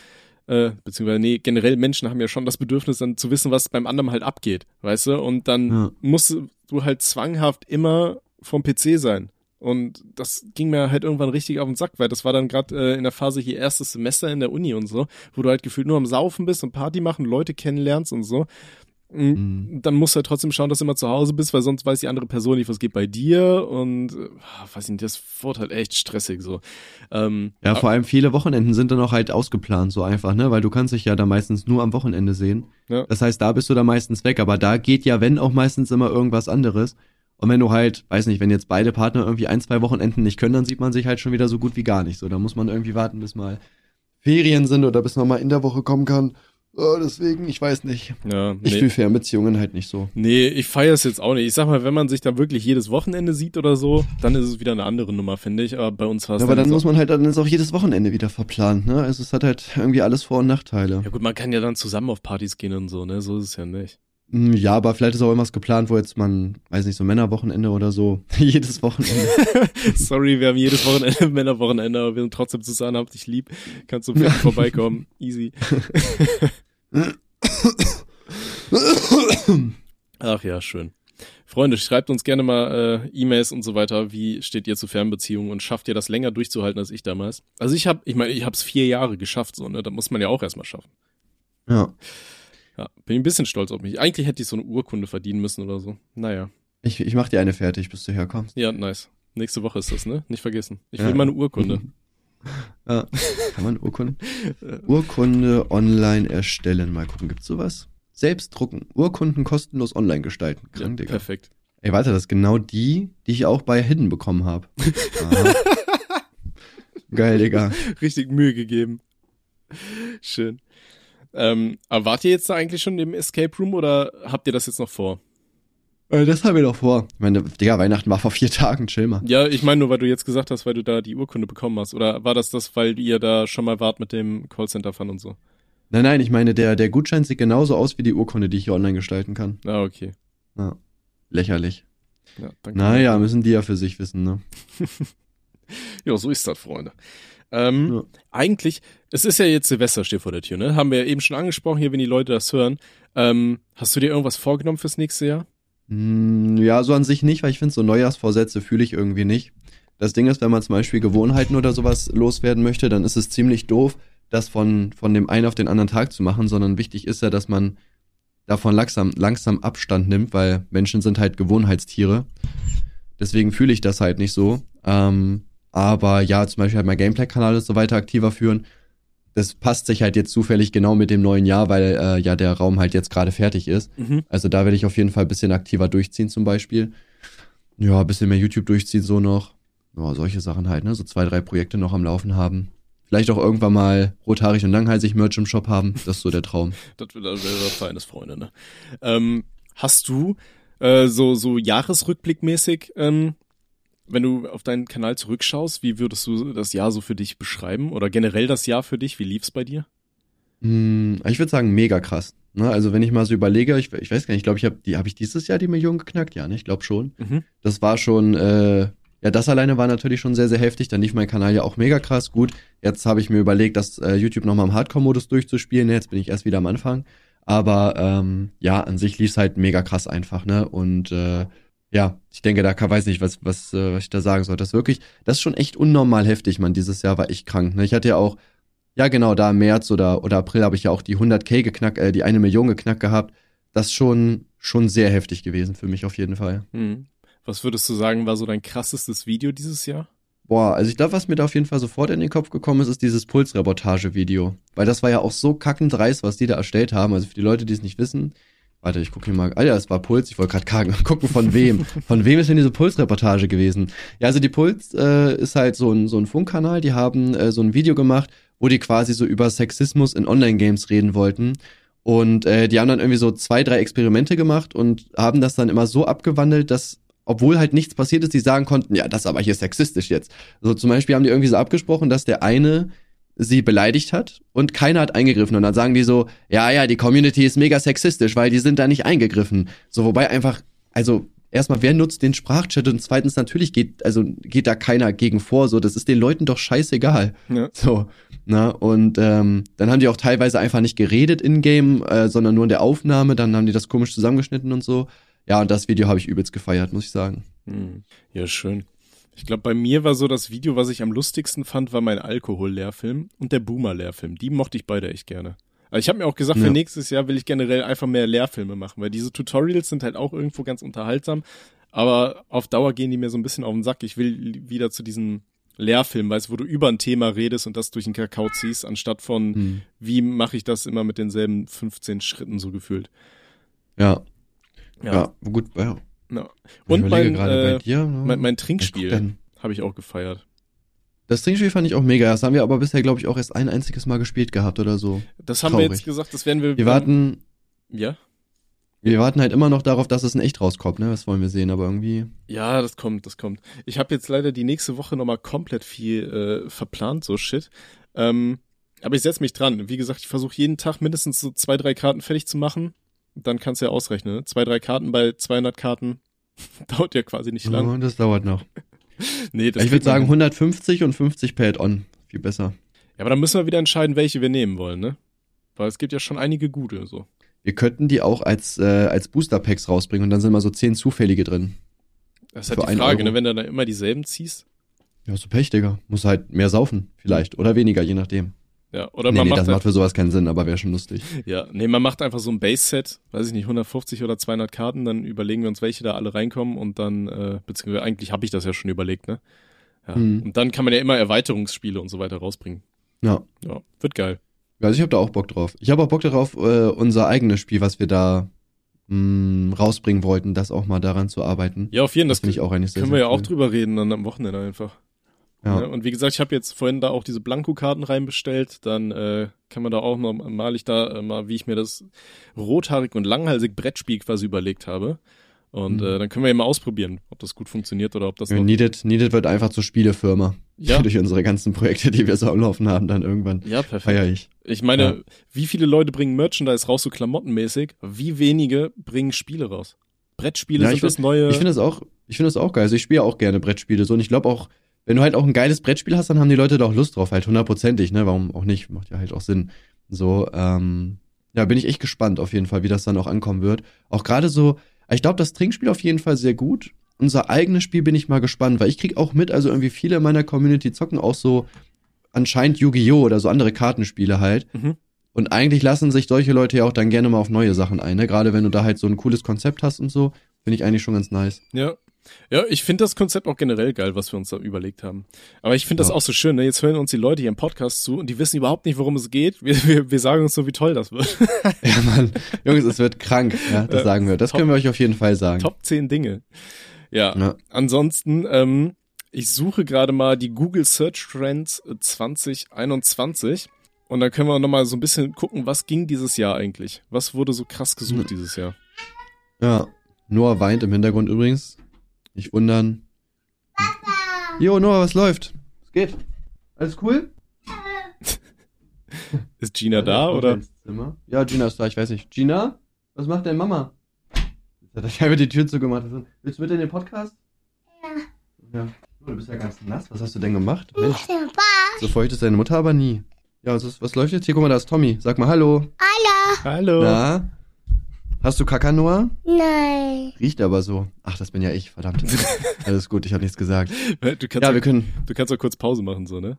äh, beziehungsweise nee, generell Menschen haben ja schon das Bedürfnis dann zu wissen, was beim anderen halt abgeht, weißt du? Und dann Ja. musst du halt zwanghaft immer vom PC sein. Und das ging mir halt irgendwann richtig auf den Sack, weil das war dann gerade äh, in der Phase hier erstes Semester in der Uni und so, wo du halt gefühlt nur am Saufen bist und Party machen, Leute kennenlernst und so. Mhm. Dann musst du halt trotzdem schauen, dass du immer zu Hause bist, weil sonst weiß die andere Person nicht, was geht bei dir und äh, weiß nicht, das wird halt echt stressig so. Ähm, Ja, vor allem viele Wochenenden sind dann auch halt ausgeplant, so einfach, ne? Weil du kannst dich ja da meistens nur am Wochenende sehen. Ja. Das heißt, da bist du da meistens weg, aber da geht ja, wenn auch meistens immer irgendwas anderes. Und wenn du halt, weiß nicht, wenn jetzt beide Partner irgendwie ein, zwei Wochenenden nicht können, dann sieht man sich halt schon wieder so gut wie gar nicht. So, da muss man irgendwie warten, bis mal Ferien sind oder bis man mal in der Woche kommen kann. Oh, deswegen, ich weiß nicht. ja, Ich nee. fühle Fernbeziehungen halt nicht so. Nee, ich feiere es jetzt auch nicht. Ich sag mal, wenn man sich dann wirklich jedes Wochenende sieht oder so, dann ist es wieder eine andere Nummer, finde ich. Aber bei uns war es aber dann muss man halt, dann ist auch jedes Wochenende wieder verplant, ne? Also es hat halt irgendwie alles Vor- und Nachteile. Ja gut, man kann ja dann zusammen auf Partys gehen und so, ne? So ist es ja nicht. Mm, Ja, aber vielleicht ist auch irgendwas geplant, wo jetzt man, weiß nicht, so Männerwochenende oder so, <laughs> jedes Wochenende. <laughs> Sorry, wir haben jedes Wochenende <laughs> Männerwochenende, aber wir sind trotzdem zusammen, hab dich lieb. Kannst du vielleicht vorbeikommen. Easy. Ach ja, schön. Freunde, schreibt uns gerne mal äh, E-Mails und so weiter. Wie steht ihr zu Fernbeziehungen und schafft ihr das länger durchzuhalten als ich damals? Also ich habe, ich meine, ich habe es vier Jahre geschafft, so ne, da muss man ja auch erstmal schaffen. ja. Ja, bin ein bisschen stolz auf mich. Eigentlich hätte ich so eine Urkunde verdienen müssen oder so. Naja, Ich, ich mach dir eine fertig, bis du herkommst. ja, nice. Nächste Woche ist das, ne? Nicht vergessen. Ich Ja. will mal eine Urkunde. <laughs> Ja. Kann man Urkunde, Urkunde online erstellen? Mal gucken, gibt's sowas? Selbst drucken. Urkunden kostenlos online gestalten. Ja, Krank, Digga. perfekt. Ey, warte, das ist genau die, die ich auch bei Hidden bekommen habe. <laughs> Geil, Digga. Richtig Mühe gegeben. Schön. Ähm, aber wart ihr jetzt da eigentlich schon im Escape Room oder habt ihr das jetzt noch vor? Äh, Das haben wir doch vor. Ich meine, Digga, Weihnachten war vor vier <laughs> Tagen, chill mal. Ja, ich meine nur, weil du jetzt gesagt hast, weil du da die Urkunde bekommen hast. Oder war das das, weil ihr da schon mal wart mit dem Callcenter-Fund und so? Nein, nein, ich meine, der, der Gutschein sieht genauso aus wie die Urkunde, die ich hier online gestalten kann. Ah, okay. Ja. Lächerlich. Ja, danke. Naja, müssen die ja für sich wissen, ne? <laughs> Ja, so ist das, Freunde. Ähm, Ja. Eigentlich, es ist ja jetzt Silvester steht vor der Tür, ne? Haben wir ja eben schon angesprochen hier, wenn die Leute das hören. Ähm, hast du dir irgendwas vorgenommen fürs nächste Jahr? Hm, ja, so an sich nicht, weil ich finde, so Neujahrsvorsätze fühle ich irgendwie nicht. Das Ding ist, wenn man zum Beispiel Gewohnheiten oder sowas loswerden möchte, dann ist es ziemlich doof, das von, von dem einen auf den anderen Tag zu machen, sondern wichtig ist ja, dass man davon langsam, langsam Abstand nimmt, weil Menschen sind halt Gewohnheitstiere. Deswegen fühle ich das halt nicht so. Ähm, aber ja, zum Beispiel halt mein Gameplay-Kanal ist so weiter aktiver führen. Das passt sich halt jetzt zufällig genau mit dem neuen Jahr, weil äh, ja der Raum halt jetzt gerade fertig ist. Mhm. Also da werde ich auf jeden Fall ein bisschen aktiver durchziehen zum Beispiel. Ja, ein bisschen mehr YouTube durchziehen so noch. Ja, solche Sachen halt, ne? So zwei, drei Projekte noch am Laufen haben. Vielleicht auch irgendwann mal rothaarig und langhalsig Merch im Shop haben. Das ist so der Traum. <laughs> Das wäre das wäre feines Freunde, ne? Ähm, hast du äh, so, so Jahresrückblickmäßig, ähm, wenn du auf deinen Kanal zurückschaust, wie würdest du das Jahr so für dich beschreiben? Oder generell das Jahr für dich? Wie lief's bei dir? Hm, ich würde sagen, mega krass. Ne? Also wenn ich mal so überlege, ich, ich weiß gar nicht, ich glaube, ich habe die, habe ich dieses Jahr die Million geknackt? Ja, ne? Ich glaube schon. Mhm. Das war schon, äh, ja, das alleine war natürlich schon sehr, sehr heftig. Dann lief mein Kanal ja auch mega krass. Gut, jetzt habe ich mir überlegt, das äh, YouTube nochmal im Hardcore-Modus durchzuspielen. Jetzt bin ich erst wieder am Anfang. Aber ähm, ja, an sich lief's halt mega krass einfach, ne? Und äh, ja, ich denke, da kann, weiß nicht, was, was, äh, was ich da sagen soll. Das ist wirklich, das ist schon echt unnormal heftig, man. Dieses Jahr war ich krank. Ne? Ich hatte ja auch, ja genau, da im März oder, oder April habe ich ja auch die 100k geknackt, äh, die eine Million geknackt gehabt. Das ist schon, schon sehr heftig gewesen für mich auf jeden Fall. Mhm. Was würdest du sagen, war so dein krassestes Video dieses Jahr? Boah, also ich glaube, was mir da auf jeden Fall sofort in den Kopf gekommen ist, ist dieses Pulsreportage-Video. Weil das war ja auch so kackend dreist, was die da erstellt haben. Also für die Leute, die es nicht wissen, warte, ich gucke hier mal. Ah ja, es war Puls, ich wollte gerade <laughs> gucken, von wem. <laughs> von wem ist denn diese Pulsreportage gewesen? Ja, also die Puls äh, ist halt so ein, so ein Funkkanal, die haben äh, so ein Video gemacht, wo die quasi so über Sexismus in Online-Games reden wollten. Und äh, die haben dann irgendwie so zwei, drei Experimente gemacht und haben das dann immer so abgewandelt, dass obwohl halt nichts passiert ist, die sagen konnten, ja, das ist aber hier sexistisch jetzt. Also zum Beispiel haben die irgendwie so abgesprochen, dass der eine sie beleidigt hat und keiner hat eingegriffen. Und dann sagen die so, ja, ja, die Community ist mega sexistisch, weil die sind da nicht eingegriffen. So, wobei einfach, also erstmal, wer nutzt den Sprachchat und zweitens natürlich geht, also geht da keiner gegen vor. So, das ist den Leuten doch scheißegal. Ja. So, na, und ähm, dann haben die auch teilweise einfach nicht geredet in-game, äh, sondern nur in der Aufnahme, dann haben die das komisch zusammengeschnitten und so. Ja, und das Video habe ich übelst gefeiert, muss ich sagen. Hm. Ja, schön. Ich glaube, bei mir war so das Video, was ich am lustigsten fand, war mein Alkohol-Lehrfilm und der Boomer-Lehrfilm. Die mochte ich beide echt gerne. Also ich habe mir auch gesagt, Ja. für nächstes Jahr will ich generell einfach mehr Lehrfilme machen, weil diese Tutorials sind halt auch irgendwo ganz unterhaltsam, aber auf Dauer gehen die mir so ein bisschen auf den Sack. Ich will wieder zu diesem Lehrfilm, weißt wo du über ein Thema redest und das durch den Kakao ziehst, anstatt von, Hm. wie mache ich das immer mit denselben 15 Schritten so gefühlt. Ja, ja, gut, ja. Ich Und mein, äh, bei dir. mein, mein Was guckt Trinkspiel habe ich auch gefeiert. Das Trinkspiel fand ich auch mega. Das haben wir aber bisher, glaube ich, auch erst ein einziges Mal gespielt gehabt oder so. Das haben wir Traurig. jetzt gesagt, das werden wir. Wir warten, Ja? wir warten halt immer noch darauf, dass es in echt rauskommt, ne? Das wollen wir sehen, aber irgendwie. Ja, das kommt, das kommt. Ich habe jetzt leider die nächste Woche nochmal komplett viel äh, verplant, so Shit. Ähm, aber ich setz mich dran. Wie gesagt, ich versuche jeden Tag mindestens so zwei, drei Karten fertig zu machen. Dann kannst du ja ausrechnen. Ne? Zwei, drei Karten bei 200 Karten <laughs> dauert ja quasi nicht lang. Oh, das dauert noch. <laughs> Nee, das ich würde sagen hin. 150 und 50 per Add-on. Viel besser. Ja, aber dann müssen wir wieder entscheiden, welche wir nehmen wollen, ne? Weil es gibt ja schon einige gute, so. Wir könnten die auch als, äh, als Booster-Packs rausbringen und dann sind mal so 10 zufällige drin. Das ist halt die Frage, Euro. ne? Wenn du da immer dieselben ziehst. Ja, so Pech, Digga. Muss halt mehr saufen, vielleicht. Oder weniger, je nachdem. Ja, oder nee, man nee, macht das macht für sowas keinen Sinn, aber wäre schon lustig. Ja, nee, man macht einfach so ein Base-Set, weiß ich nicht, 150 oder 200 Karten, dann überlegen wir uns, welche da alle reinkommen und dann, äh, beziehungsweise eigentlich habe ich das ja schon überlegt, ne? Ja. Mhm. Und dann kann man ja immer Erweiterungsspiele und so weiter rausbringen. Ja. Ja, wird geil. Also ich habe da auch Bock drauf. Ich habe auch Bock darauf, äh, unser eigenes Spiel, was wir da mh, rausbringen wollten, das auch mal daran zu arbeiten. Ja, auf jeden Fall. das finde ich auch eigentlich sehr, können wir sehr ja auch cool. drüber reden dann am Wochenende einfach. Ja. Ne? Und wie gesagt, ich habe jetzt vorhin da auch diese Blanko-Karten reinbestellt. Dann äh, kann man da auch noch mal ich da äh, mal, wie ich mir das rothaarig und langhalsig Brettspiel quasi überlegt habe. Und Mhm. äh, dann können wir ja mal ausprobieren, ob das gut funktioniert oder ob das Ja. Needed, Needed wird einfach zur Spielefirma. Ja. <laughs> Durch unsere ganzen Projekte, die wir so am Laufen haben, dann irgendwann. Ja, perfekt. Feier ich. Ich meine, Ja. wie viele Leute bringen Merchandise raus, so klamottenmäßig? Wie wenige bringen Spiele raus? Brettspiele Ja, sind ich das find- neue. Ich finde das auch, ich finde das auch geil. Also ich spiele auch gerne Brettspiele so und ich glaube auch, wenn du halt auch ein geiles Brettspiel hast, dann haben die Leute da auch Lust drauf, halt hundertprozentig, ne? Warum auch nicht? Macht ja halt auch Sinn. So, ähm, ja, bin ich echt gespannt auf jeden Fall, wie das dann auch ankommen wird. Auch gerade so, ich glaube, das Trinkspiel auf jeden Fall sehr gut. unser eigenes Spiel bin ich mal gespannt, weil ich krieg auch mit, also irgendwie viele in meiner Community zocken auch so anscheinend Yu-Gi-Oh! oder so andere Kartenspiele halt. Mhm. Und eigentlich lassen sich solche Leute ja auch dann gerne mal auf neue Sachen ein, ne? Gerade wenn du da halt so ein cooles Konzept hast und so, finde ich eigentlich schon ganz nice. Ja. Ja, ich finde das Konzept auch generell geil, was wir uns da überlegt haben. Aber ich finde das Ja. auch so schön, ne? Jetzt hören uns die Leute hier im Podcast zu und die wissen überhaupt nicht, worum es geht. Wir, wir, wir sagen uns so, wie toll das wird. <laughs> Ja, Mann. Jungs, es wird krank, ja, das Ja, sagen wir. Das top. können wir euch auf jeden Fall sagen. Top 10 Dinge. Ja. Ja. Ansonsten, ähm, ich suche gerade mal die Google Search Trends 2021 und dann können wir nochmal so ein bisschen gucken, was ging dieses Jahr eigentlich? Was wurde so krass gesucht Hm. dieses Jahr? Ja. Noah weint im Hintergrund übrigens. Nicht wundern. Jo, Noah, was läuft? Es geht. Alles cool? <laughs> Ist Gina da oder? Ja, Gina ist da, ich weiß nicht. Gina? Was macht denn Mama? Jetzt hat er einfach die Tür zugemacht. Willst du mit in den Podcast? Ja. Ja. Oh, du bist ja ganz nass. Was hast du denn gemacht? Mensch, so feucht ist deine Mutter aber nie. Ja, was, ist, was läuft jetzt hier? Guck mal, da ist Tommy. Sag mal Hallo. Hallo. Na? Hast du Kaka, Noah? Nein. Riecht aber so. Ach, das bin ja ich, verdammt. <laughs> Alles gut, ich habe nichts gesagt. Du kannst, Ja, ja, wir können, du kannst auch kurz Pause machen, so, ne?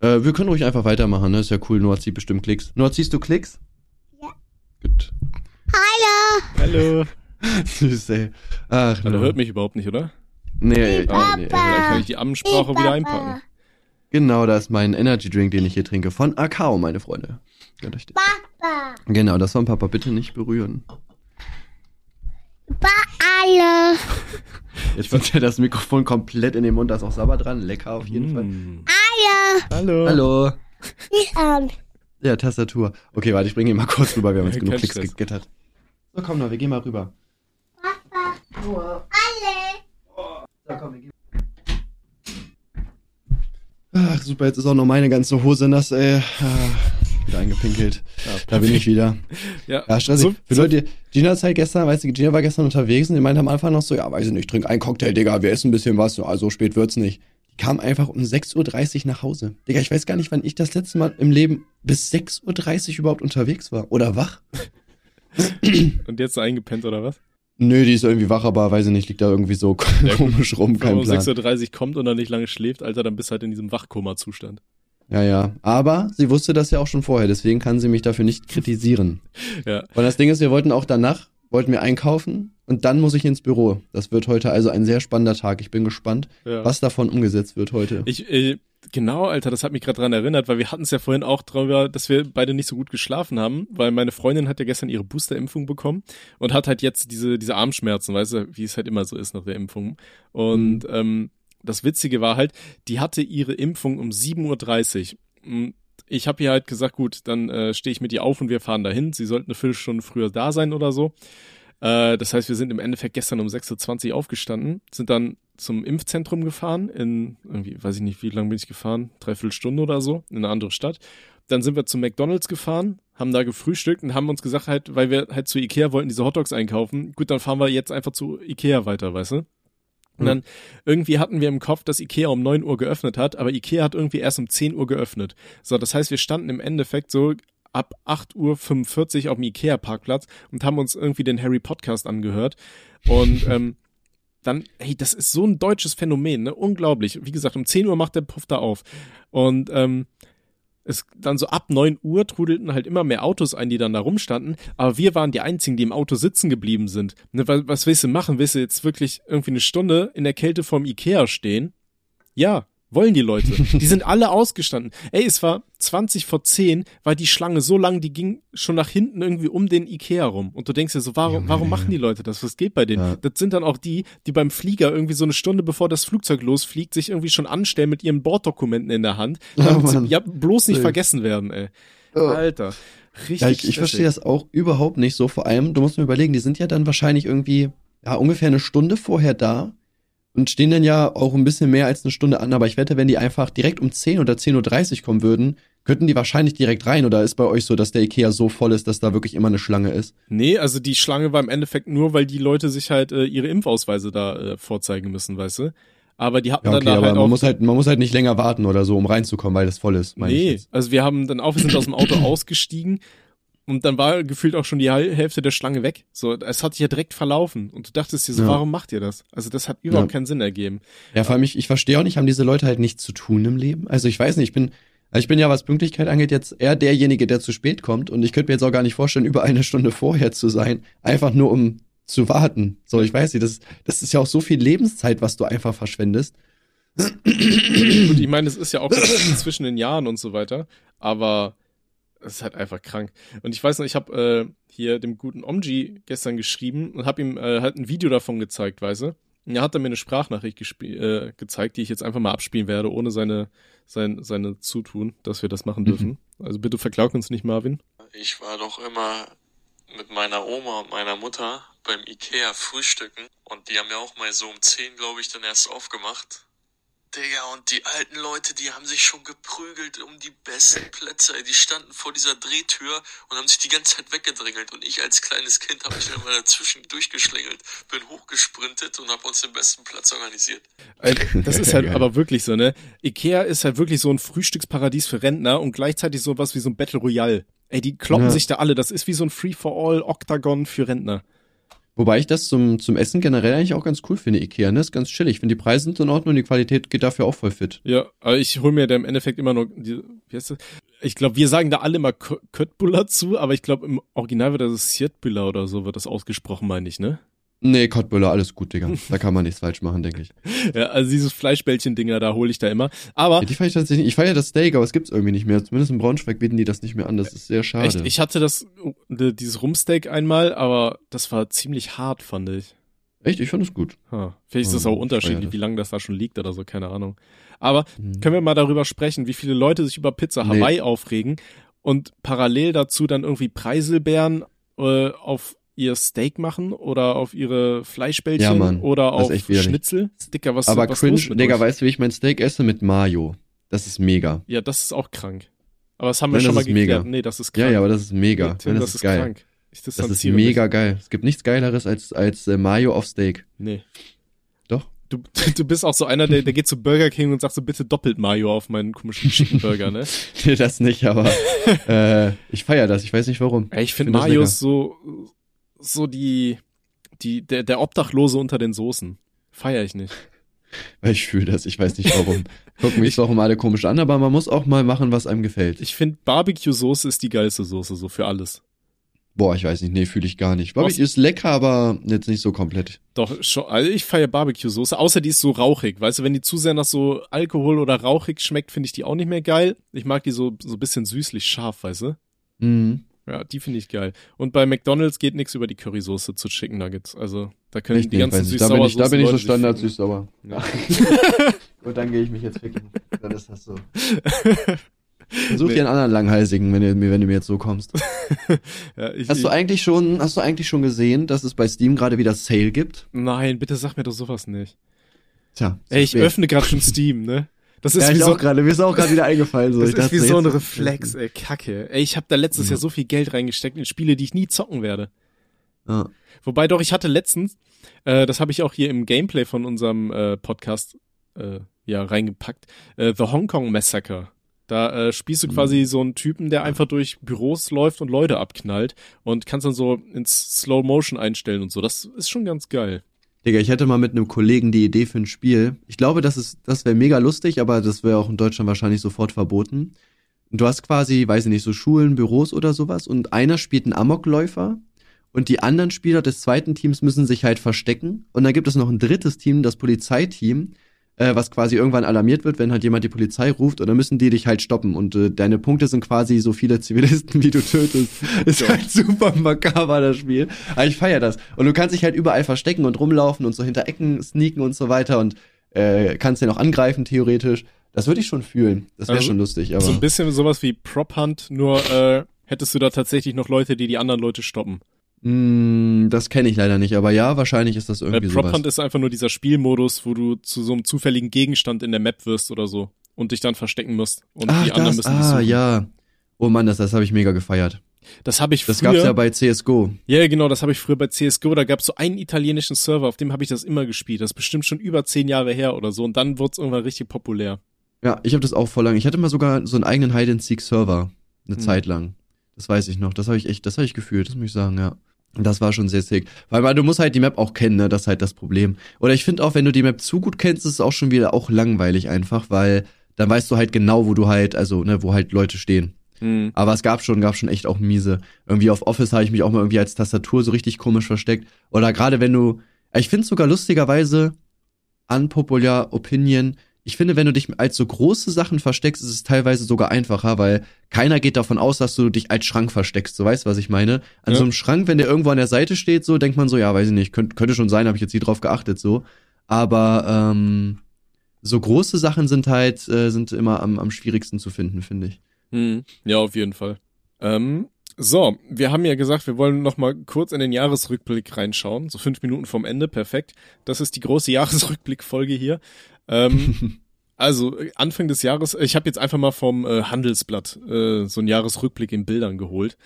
äh, wir können ruhig einfach weitermachen, ne? Ist ja cool. Noah zieht bestimmt Klicks. Noah, ziehst du Klicks? Ja. Gut. Hallo. Hallo. <laughs> Süß, ey. Ach, Er Noah. hört mich überhaupt nicht, oder? Nee, nee, Papa. nee, Vielleicht kann ich die Ansprache Hey, wieder einpacken. Genau, das ist mein Energy Drink, den ich hier trinke. Von Akao, meine Freunde. Papa. Genau, das von Papa. Bitte nicht berühren. Alle. Jetzt wird ja das Mikrofon komplett in den Mund. Da ist auch Sabber dran. Lecker auf jeden Fall. Mm. Alle. Hallo. Hallo. An. Ja, Tastatur. Okay, warte, ich bringe ihn mal kurz rüber. Wir haben uns <laughs> genug Klicks Stress. gegittert. So, komm noch, wir gehen mal rüber. Alle. So, komm, wir gehen. Ach, super, jetzt ist auch noch meine ganze Hose nass, ey. Ah, wieder eingepinkelt. Ja, Da bin ich wieder. Ja, Ja, stressig. So, Für so, Leute, Gina ist halt gestern, weißt du, Gina war gestern unterwegs und die meinte am Anfang noch so, ja, weiß ich nicht, trink einen Cocktail, Digga, wir essen ein bisschen was, so spät wird's nicht. Die kam einfach um 6.30 Uhr nach Hause. Digga, ich weiß gar nicht, wann ich das letzte Mal im Leben bis 6.30 Uhr überhaupt unterwegs war. Oder wach. <clears throat> und jetzt eingepennt oder was? Nö, die ist irgendwie wach, aber weiß ich nicht, liegt da irgendwie so <laughs> komisch rum, Wenn kein man um Plan. 6.30 Uhr kommt und dann nicht lange schläft, Alter, dann bist du halt in diesem Wachkoma-Zustand. Ja, ja. Aber sie wusste das ja auch schon vorher, deswegen kann sie mich dafür nicht kritisieren. Ja. Und das Ding ist, wir wollten auch danach, wollten wir einkaufen und dann muss ich ins Büro. Das wird heute also ein sehr spannender Tag. Ich bin gespannt, ja. was davon umgesetzt wird heute. Ich, äh, genau, Alter, das hat mich gerade dran erinnert, weil wir hatten es ja vorhin auch drüber, dass wir beide nicht so gut geschlafen haben, weil meine Freundin hat ja gestern ihre Boosterimpfung bekommen und hat halt jetzt diese, diese Armschmerzen, weißt du, wie es halt immer so ist nach der Impfung. Und ähm, das Witzige war halt, die hatte ihre Impfung um 7.30 Uhr. Und Ich habe ihr halt gesagt, gut, dann äh, stehe ich mit ihr auf und wir fahren dahin. Sie sollten eine Viertelstunde früher da sein oder so. Äh, das heißt, wir sind im Endeffekt gestern um 6.20 Uhr aufgestanden, sind dann zum Impfzentrum gefahren, in irgendwie, weiß ich nicht, wie lange bin ich gefahren, dreiviertel Stunde oder so, in eine andere Stadt. Dann sind wir zu McDonalds gefahren, haben da gefrühstückt und haben uns gesagt halt, weil wir halt zu Ikea wollten, diese Hotdogs einkaufen, gut, dann fahren wir jetzt einfach zu Ikea weiter, weißt du? Und dann irgendwie hatten wir im Kopf, dass Ikea um 9 Uhr geöffnet hat, aber Ikea hat irgendwie erst um 10 Uhr geöffnet. So, das heißt, wir standen im Endeffekt so ab 8.45 Uhr auf dem Ikea-Parkplatz und haben uns irgendwie den Harry Podcast angehört. Und <laughs> ähm, dann, hey, das ist so ein deutsches Phänomen, ne? Unglaublich. Wie gesagt, um 10 Uhr macht der Puff da auf. Und ähm, es dann so ab 9 Uhr trudelten halt immer mehr Autos ein, die dann da rumstanden, aber wir waren die einzigen, die im Auto sitzen geblieben sind. Ne, was, was willst du machen? Willst du jetzt wirklich irgendwie eine Stunde in der Kälte vorm Ikea stehen? Ja, wollen die Leute. <laughs> Die sind alle ausgestanden. Ey, es war 20 vor 10, war die Schlange so lang, die ging schon nach hinten irgendwie um den Ikea rum. Und du denkst dir so, warum, warum machen die Leute das? Was geht bei denen? Ja. Das sind dann auch die, die beim Flieger irgendwie so eine Stunde bevor das Flugzeug losfliegt, sich irgendwie schon anstellen mit ihren Borddokumenten in der Hand. <laughs> Ja, damit sie, Mann. ja, bloß nicht vergessen werden, ey. Alter. Richtig. Ja, ich, ich verstehe das auch überhaupt nicht so. Vor allem, du musst mir überlegen, die sind ja dann wahrscheinlich irgendwie, ja, ungefähr eine Stunde vorher da und stehen dann ja auch ein bisschen mehr als eine Stunde an. Aber ich wette, wenn die einfach direkt um 10 oder 10.30 Uhr kommen würden, könnten die wahrscheinlich direkt rein. Oder ist bei euch so, dass der Ikea so voll ist, dass da wirklich immer eine Schlange ist? Nee, also die Schlange war im Endeffekt nur, weil die Leute sich halt äh, ihre Impfausweise da äh, vorzeigen müssen, weißt du? Aber die hatten Ja, okay, dann da aber halt man auch. muss halt, man muss halt nicht länger warten oder so, um reinzukommen, weil das voll ist. meine ich nee, jetzt. also wir haben dann auch, wir sind aus dem Auto <clears throat> ausgestiegen und dann war gefühlt auch schon die Hälfte der Schlange weg. So, es hat sich ja direkt verlaufen. Und du dachtest dir so, Ja. warum macht ihr das? Also das hat überhaupt Ja. keinen Sinn ergeben. Ja, vor allem, ich, ich verstehe auch nicht, haben diese Leute halt nichts zu tun im Leben? Also ich weiß nicht, ich bin, also ich bin ja, was Pünktlichkeit angeht, jetzt eher derjenige, der zu spät kommt. Und ich könnte mir jetzt auch gar nicht vorstellen, über eine Stunde vorher zu sein, einfach nur um zu warten. So, ich weiß nicht, das, das ist ja auch so viel Lebenszeit, was du einfach verschwendest. Gut, ich meine, es ist ja auch <coughs> zwischen den Jahren und so weiter, aber es ist halt einfach krank. Und ich weiß noch, ich habe äh, hier dem guten Omji gestern geschrieben und habe ihm äh, halt ein Video davon gezeigt, weißt du? Und er hat dann mir eine Sprachnachricht äh, gezeigt, die ich jetzt einfach mal abspielen werde, ohne seine, sein, seine Zutun, dass wir das machen dürfen. Also bitte verklaug uns nicht, Marvin. Ich war doch immer mit meiner Oma und meiner Mutter beim Ikea frühstücken und die haben ja auch mal so um 10, glaube ich, dann erst aufgemacht. Digga, und die alten Leute, die haben sich schon geprügelt um die besten Plätze. ey. Die standen vor dieser Drehtür und haben sich die ganze Zeit weggedrängelt. Und ich als kleines Kind habe mich dann mal dazwischen durchgeschlängelt, bin hochgesprintet und habe uns den besten Platz organisiert. Äh, Das ist halt aber wirklich so, ne? Ikea ist halt wirklich so ein Frühstücksparadies für Rentner und gleichzeitig sowas wie so ein Battle Royale. Ey, die kloppen Ja. sich da alle. Das ist wie so ein Free-for-All-Octagon für Rentner. Wobei ich das zum, zum Essen generell eigentlich auch ganz cool finde, Ikea, ne? Ist ganz chillig. Finde, die Preise sind in Ordnung und die Qualität geht dafür auch voll fit. Ja, aber ich hole mir da im Endeffekt immer nur, die, wie heißt das? Ich glaube, wir sagen da alle immer Kö- Köttbullar zu, aber ich glaube, im Original wird das Sietbüller oder so wird das ausgesprochen, meine ich, ne? Nee, Kottbüller, alles gut, Digga. Da kann man nichts falsch machen, denke ich. <laughs> Ja, also dieses Fleischbällchen-Dinger, da hole ich da immer. Aber Ja, die feier ich tatsächlich nicht. Ich feiere das Steak, aber es gibt's irgendwie nicht mehr. Zumindest in Braunschweig bieten die das nicht mehr an. Das ist sehr schade. echt, ich hatte das, äh, dieses Rumsteak einmal, aber das war ziemlich hart, fand ich. Echt? Ich fand es gut. Ha, vielleicht ist das auch unterschiedlich, das. wie lange das da schon liegt oder so, keine Ahnung. Aber Mhm. können wir mal darüber sprechen, wie viele Leute sich über Pizza Nee. Hawaii aufregen und parallel dazu dann irgendwie Preiselbeeren äh, auf ihr Steak machen oder auf ihre Fleischbällchen Ja, Mann. oder auf. Schnitzel. Dicker, was aber was cringe, Digga, euch? weißt du, wie ich mein Steak esse? Mit Mayo. Das ist mega. Ja, das ist auch krank. Aber das haben wir Nein, schon das mal ist mega. geklärt. Nee, das ist Ja, krank. ja, aber das ist mega. Tim, Nein, das, das, ist geil. krank. Ich Das ist mega mich. geil. Es gibt nichts Geileres als, als äh, Mayo auf Steak. Nee. Doch. Du, <laughs> du bist auch so einer, der, der geht zu Burger King und sagt so, bitte doppelt Mayo auf meinen komischen Chicken Burger, ne? <laughs> Nee, das nicht, aber <laughs> äh, ich feier das. Ich weiß nicht warum. Ey, ich finde Find das Mayo lecker. ist so, so die, die, der, der Obdachlose unter den Soßen. Feier ich nicht. Weil <laughs> ich fühle das. Ich weiß nicht warum. Gucken mich warum alle komisch an, aber man muss auch mal machen, was einem gefällt. Ich finde Barbecue-Soße ist die geilste Soße, so für alles. Boah, ich weiß nicht. Nee, fühle ich gar nicht. Barbecue ist lecker, aber jetzt nicht so komplett. Doch, schon, also ich feiere Barbecue-Soße, außer die ist so rauchig. Weißt du, wenn die zu sehr nach so Alkohol oder rauchig schmeckt, finde ich die auch nicht mehr geil. Ich mag die so, so ein bisschen süßlich scharf, weißt du? Mhm. Ja, die finde ich geil. Und bei McDonalds geht nichts über die Currysoße zu Chicken Nuggets. Also, da können Echt die nicht, ganzen. Da bin ich, da bin ich so Standard süß. süß-sauer. Ja. <laughs> Gut, dann gehe ich mich jetzt ficken. Dann ist das so. <laughs> Such dir einen anderen Langhalsigen, wenn du, mir- wenn du mir jetzt so kommst. <laughs> Ja, ich, Hast du eigentlich schon, hast du eigentlich schon gesehen, dass es bei Steam gerade wieder Sale gibt? Nein, bitte sag mir doch sowas nicht. Tja. Ey, ich öffne gerade schon Steam, ne? Das ist ja, wie so, gerade, mir ist auch gerade wieder eingefallen. So. das ich ist wie so ein Reflex, ey, Kacke. Ey, ich habe da letztes Ja. Jahr so viel Geld reingesteckt in Spiele, die ich nie zocken werde. Ja. Wobei doch, ich hatte letztens, äh, das habe ich auch hier im Gameplay von unserem äh, Podcast äh, ja reingepackt, äh, The Hong Kong Massacre. Da äh, spielst du Mhm. quasi so einen Typen, der einfach durch Büros läuft und Leute abknallt und kannst dann so ins Slow Motion einstellen und so. Das ist schon ganz geil. Digga, ich hätte mal mit einem Kollegen die Idee für ein Spiel. Ich glaube, das ist, das wäre mega lustig, aber das wäre auch in Deutschland wahrscheinlich sofort verboten. Du hast quasi, weiß ich nicht, so Schulen, Büros oder sowas und einer spielt einen Amokläufer und die anderen Spieler des zweiten Teams müssen sich halt verstecken und dann gibt es noch ein drittes Team, das Polizeiteam, äh, was quasi irgendwann alarmiert wird, wenn halt jemand die Polizei ruft und dann müssen die dich halt stoppen und äh, deine Punkte sind quasi so viele Zivilisten, wie du tötest. <laughs> Ist halt super makaber, das Spiel. Aber ich feier das. Und du kannst dich halt überall verstecken und rumlaufen und so hinter Ecken sneaken und so weiter und äh, kannst den auch angreifen, theoretisch. Das würde ich schon fühlen. Das wäre Also, schon lustig, aber. So ein bisschen sowas wie Prop Hunt, nur äh, hättest du da tatsächlich noch Leute, die die anderen Leute stoppen. Mm, das kenne ich leider nicht, aber ja, wahrscheinlich ist das Weil irgendwie Prop sowas. Hunt ist einfach nur dieser Spielmodus, wo du zu so einem zufälligen Gegenstand in der Map wirst oder so und dich dann verstecken musst und Ach, die anderen das, müssen dich ah, suchen. ja. Oh Mann, das, das habe ich mega gefeiert. Das habe ich Das früher. gab's ja bei CSGO. Ja, genau, das habe ich früher bei CSGO. Da gab's so einen italienischen Server, auf dem habe ich das immer gespielt. Das ist bestimmt schon über zehn Jahre her oder so. Und dann wurde es irgendwann richtig populär. Ja, ich habe das auch vor lang. Ich hatte mal sogar so einen eigenen Hide-and-Seek-Server. Eine Hm. Zeit lang. Das weiß ich noch. Das habe ich echt, das habe ich gefühlt, das muss ich sagen, ja. Das war schon sehr sick. Weil, weil du musst halt die Map auch kennen, ne? Das ist halt das Problem. Oder ich finde auch, wenn du die Map zu gut kennst, ist es auch schon wieder auch langweilig einfach, weil dann weißt du halt genau, wo du halt, also, ne, wo halt Leute stehen. Hm. Aber es gab schon, gab schon echt auch miese. Irgendwie auf Office habe ich mich auch mal irgendwie als Tastatur so richtig komisch versteckt. Oder gerade wenn du, ich finde sogar lustigerweise, unpopular Opinion, ich finde, wenn du dich als so große Sachen versteckst, ist es teilweise sogar einfacher, weil keiner geht davon aus, dass du dich als Schrank versteckst. So weißt du, was ich meine? An Ja. so einem Schrank, wenn der irgendwo an der Seite steht, so denkt man so, ja, weiß ich nicht, könnte, könnte schon sein, habe ich jetzt nie drauf geachtet, so. Aber ähm, so große Sachen sind halt, äh, sind immer am, am schwierigsten zu finden, finde ich. Hm. Ja, auf jeden Fall. Ähm, so, wir haben ja gesagt, wir wollen noch mal kurz in den Jahresrückblick reinschauen. So fünf Minuten vom Ende, perfekt. Das ist die große <laughs> Jahresrückblick-Folge hier. Ähm, <laughs> also äh, Anfang des Jahres, ich habe jetzt einfach mal vom äh, Handelsblatt äh, so einen Jahresrückblick in Bildern geholt.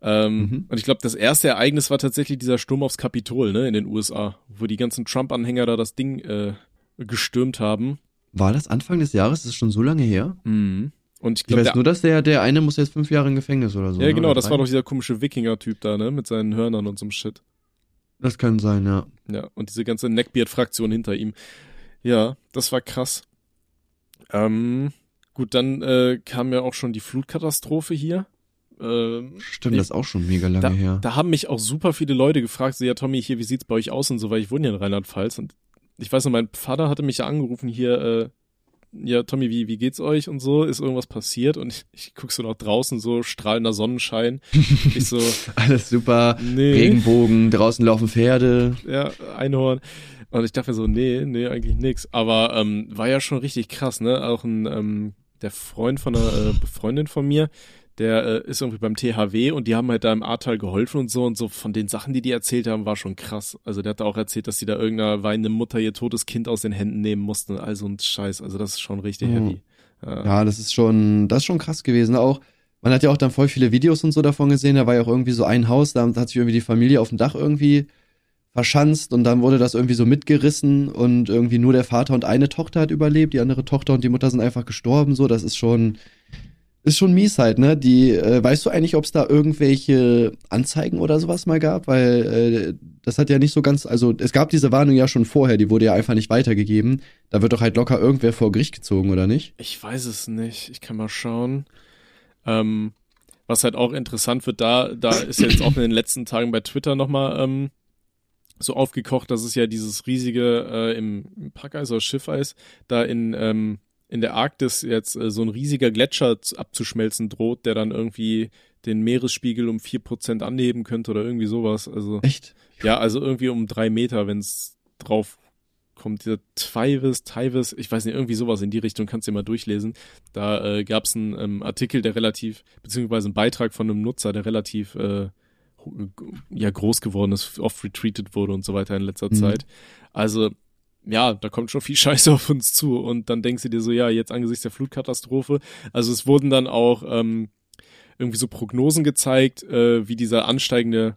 Ähm, Mhm. Und ich glaube, das erste Ereignis war tatsächlich dieser Sturm aufs Kapitol, ne, in den USA, wo die ganzen Trump-Anhänger da das Ding äh, gestürmt haben. War das Anfang des Jahres? Das ist schon so lange her? Mhm. Und ich Ich glaube, weiß nur, dass der, der eine muss jetzt fünf Jahre im Gefängnis oder so. Ja, ne? genau, Oder das drei? war doch dieser komische Wikinger-Typ da, ne? Mit seinen Hörnern und so Shit. Das kann sein, ja. Ja, und diese ganze Neckbeard-Fraktion hinter ihm. Ja, das war krass. Ähm, gut, dann äh, kam ja auch schon die Flutkatastrophe hier. Ähm, Stimmt, Nee. das ist auch schon mega lange da, her. da haben mich auch super viele Leute gefragt, so, ja, Tommy, hier, wie sieht's bei euch aus und so, weil ich wohne ja in Rheinland-Pfalz und ich weiß noch, mein Vater hatte mich ja angerufen hier, äh, ja, Tommy, wie, wie geht's euch und so, ist irgendwas passiert und ich, ich guck so nach draußen, so strahlender Sonnenschein. <laughs> ich so, Alles super. nee. Regenbogen, draußen laufen Pferde. ja, Einhorn. Und ich dachte mir so, nee, nee, eigentlich nix. Aber ähm, war ja schon richtig krass, ne? Auch ein, ähm, der Freund von einer äh, Freundin von mir, der äh, ist irgendwie beim THW und die haben halt da im Ahrtal geholfen und so und so von den Sachen, die die erzählt haben, war schon krass. Also der hat da auch erzählt, dass sie da irgendeiner weinende Mutter ihr totes Kind aus den Händen nehmen mussten. Also ein Scheiß. Also das ist schon richtig Mhm. heavy. Ja. Ja, das ist schon, das ist schon krass gewesen. Auch, man hat ja auch dann voll viele Videos und so davon gesehen. Da war ja auch irgendwie so ein Haus, da hat sich irgendwie die Familie auf dem Dach irgendwie verschanzt und dann wurde das irgendwie so mitgerissen und irgendwie nur der Vater und eine Tochter hat überlebt, die andere Tochter und die Mutter sind einfach gestorben. So, das ist schon, ist schon mies halt, ne? Die, äh, weißt du eigentlich, ob es da irgendwelche Anzeigen oder sowas mal gab? Weil äh, das hat ja nicht so ganz, also es gab diese Warnung ja schon vorher, die wurde ja einfach nicht weitergegeben. Da wird doch halt locker irgendwer vor Gericht gezogen, oder nicht? Ich weiß es nicht. Ich kann mal schauen. Ähm, was halt auch interessant wird, da, da ist jetzt auch in den letzten Tagen bei Twitter nochmal ähm, so aufgekocht, dass es ja dieses riesige äh, im, im Packeis oder Schiffeis da in, ähm, in der Arktis jetzt äh, so ein riesiger Gletscher zu- abzuschmelzen droht, der dann irgendwie den Meeresspiegel um 4% anheben könnte oder irgendwie sowas. Also Echt? ja, also irgendwie um drei Meter, wenn es drauf kommt. Dieser Twivis, Twivis, ich weiß nicht, irgendwie sowas in die Richtung, kannst du dir mal durchlesen. Da äh, gab es einen ähm, Artikel, der relativ, beziehungsweise einen Beitrag von einem Nutzer, der relativ äh, ja, groß geworden ist, oft retweetet wurde und so weiter in letzter Mhm. Zeit. Also, ja, da kommt schon viel <laughs> Scheiße auf uns zu. Und dann denkst du dir so, ja, jetzt angesichts der Flutkatastrophe. Also es wurden dann auch ähm, irgendwie so Prognosen gezeigt, äh, wie dieser ansteigende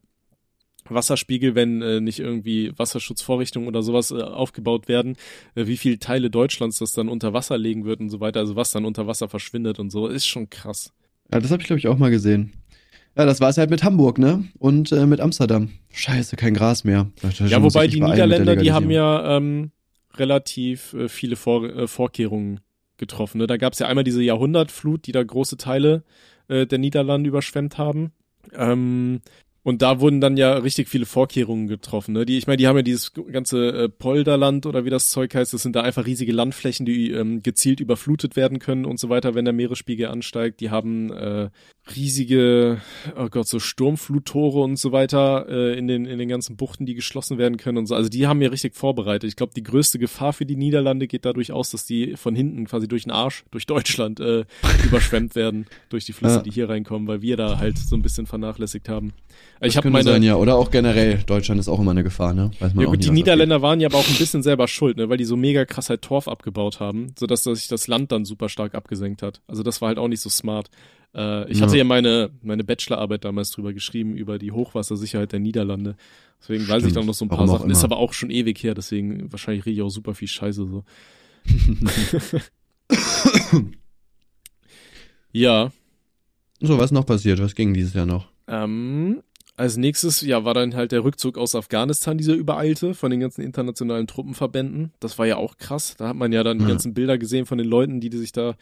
Wasserspiegel, wenn äh, nicht irgendwie Wasserschutzvorrichtungen oder sowas äh, aufgebaut werden, äh, wie viele Teile Deutschlands das dann unter Wasser legen wird und so weiter, also was dann unter Wasser verschwindet und so, ist schon krass. Ja, das habe ich, glaube ich, auch mal gesehen. Ja, das war es halt mit Hamburg, ne? Und äh, mit Amsterdam. Scheiße, kein Gras mehr. Ja, wobei die Niederländer, die haben ja ähm, relativ äh, viele Vor äh, Vorkehrungen getroffen. Ne? Da gab es ja einmal diese Jahrhundertflut, die da große Teile äh, der Niederlande überschwemmt haben. Ähm, und da wurden dann ja richtig viele Vorkehrungen getroffen. Ne? Die, ich meine, die haben ja dieses ganze äh, Polderland oder wie das Zeug heißt. Das sind da einfach riesige Landflächen, die ähm, gezielt überflutet werden können und so weiter, wenn der Meeresspiegel ansteigt. Die haben äh, riesige, oh Gott, so Sturmfluttore und so weiter äh, in, den, in den ganzen Buchten, die geschlossen werden können und so. Also die haben ja richtig vorbereitet. Ich glaube, die größte Gefahr für die Niederlande geht dadurch aus, dass die von hinten quasi durch den Arsch, durch Deutschland äh, <laughs> überschwemmt werden, durch die Flüsse, Ja. die hier reinkommen, weil wir da halt so ein bisschen vernachlässigt haben. Das Ich habe meine, sein, ja. Oder auch generell. Deutschland ist auch immer eine Gefahr, ne? Weiß man ja auch gut, nie, die Niederländer waren ja aber auch ein bisschen selber schuld, ne, weil die so mega krass halt Torf abgebaut haben, sodass sich das Land dann super stark abgesenkt hat. Also das war halt auch nicht so smart. Äh, ich Ja. hatte ja meine, meine Bachelorarbeit damals drüber geschrieben, über die Hochwassersicherheit der Niederlande. Deswegen weiß ich Stimmt. dann noch so ein paar Warum Sachen. Ist aber auch schon ewig her, deswegen wahrscheinlich rede ich auch super viel Scheiße so. <laughs> ja. So, was noch passiert? Was ging dieses Jahr noch? Ähm, als nächstes, ja, war dann halt der Rückzug aus Afghanistan, dieser übereilte, von den ganzen internationalen Truppenverbänden. Das war ja auch krass. Da hat man ja dann die Ja. ganzen Bilder gesehen von den Leuten, die, die sich da,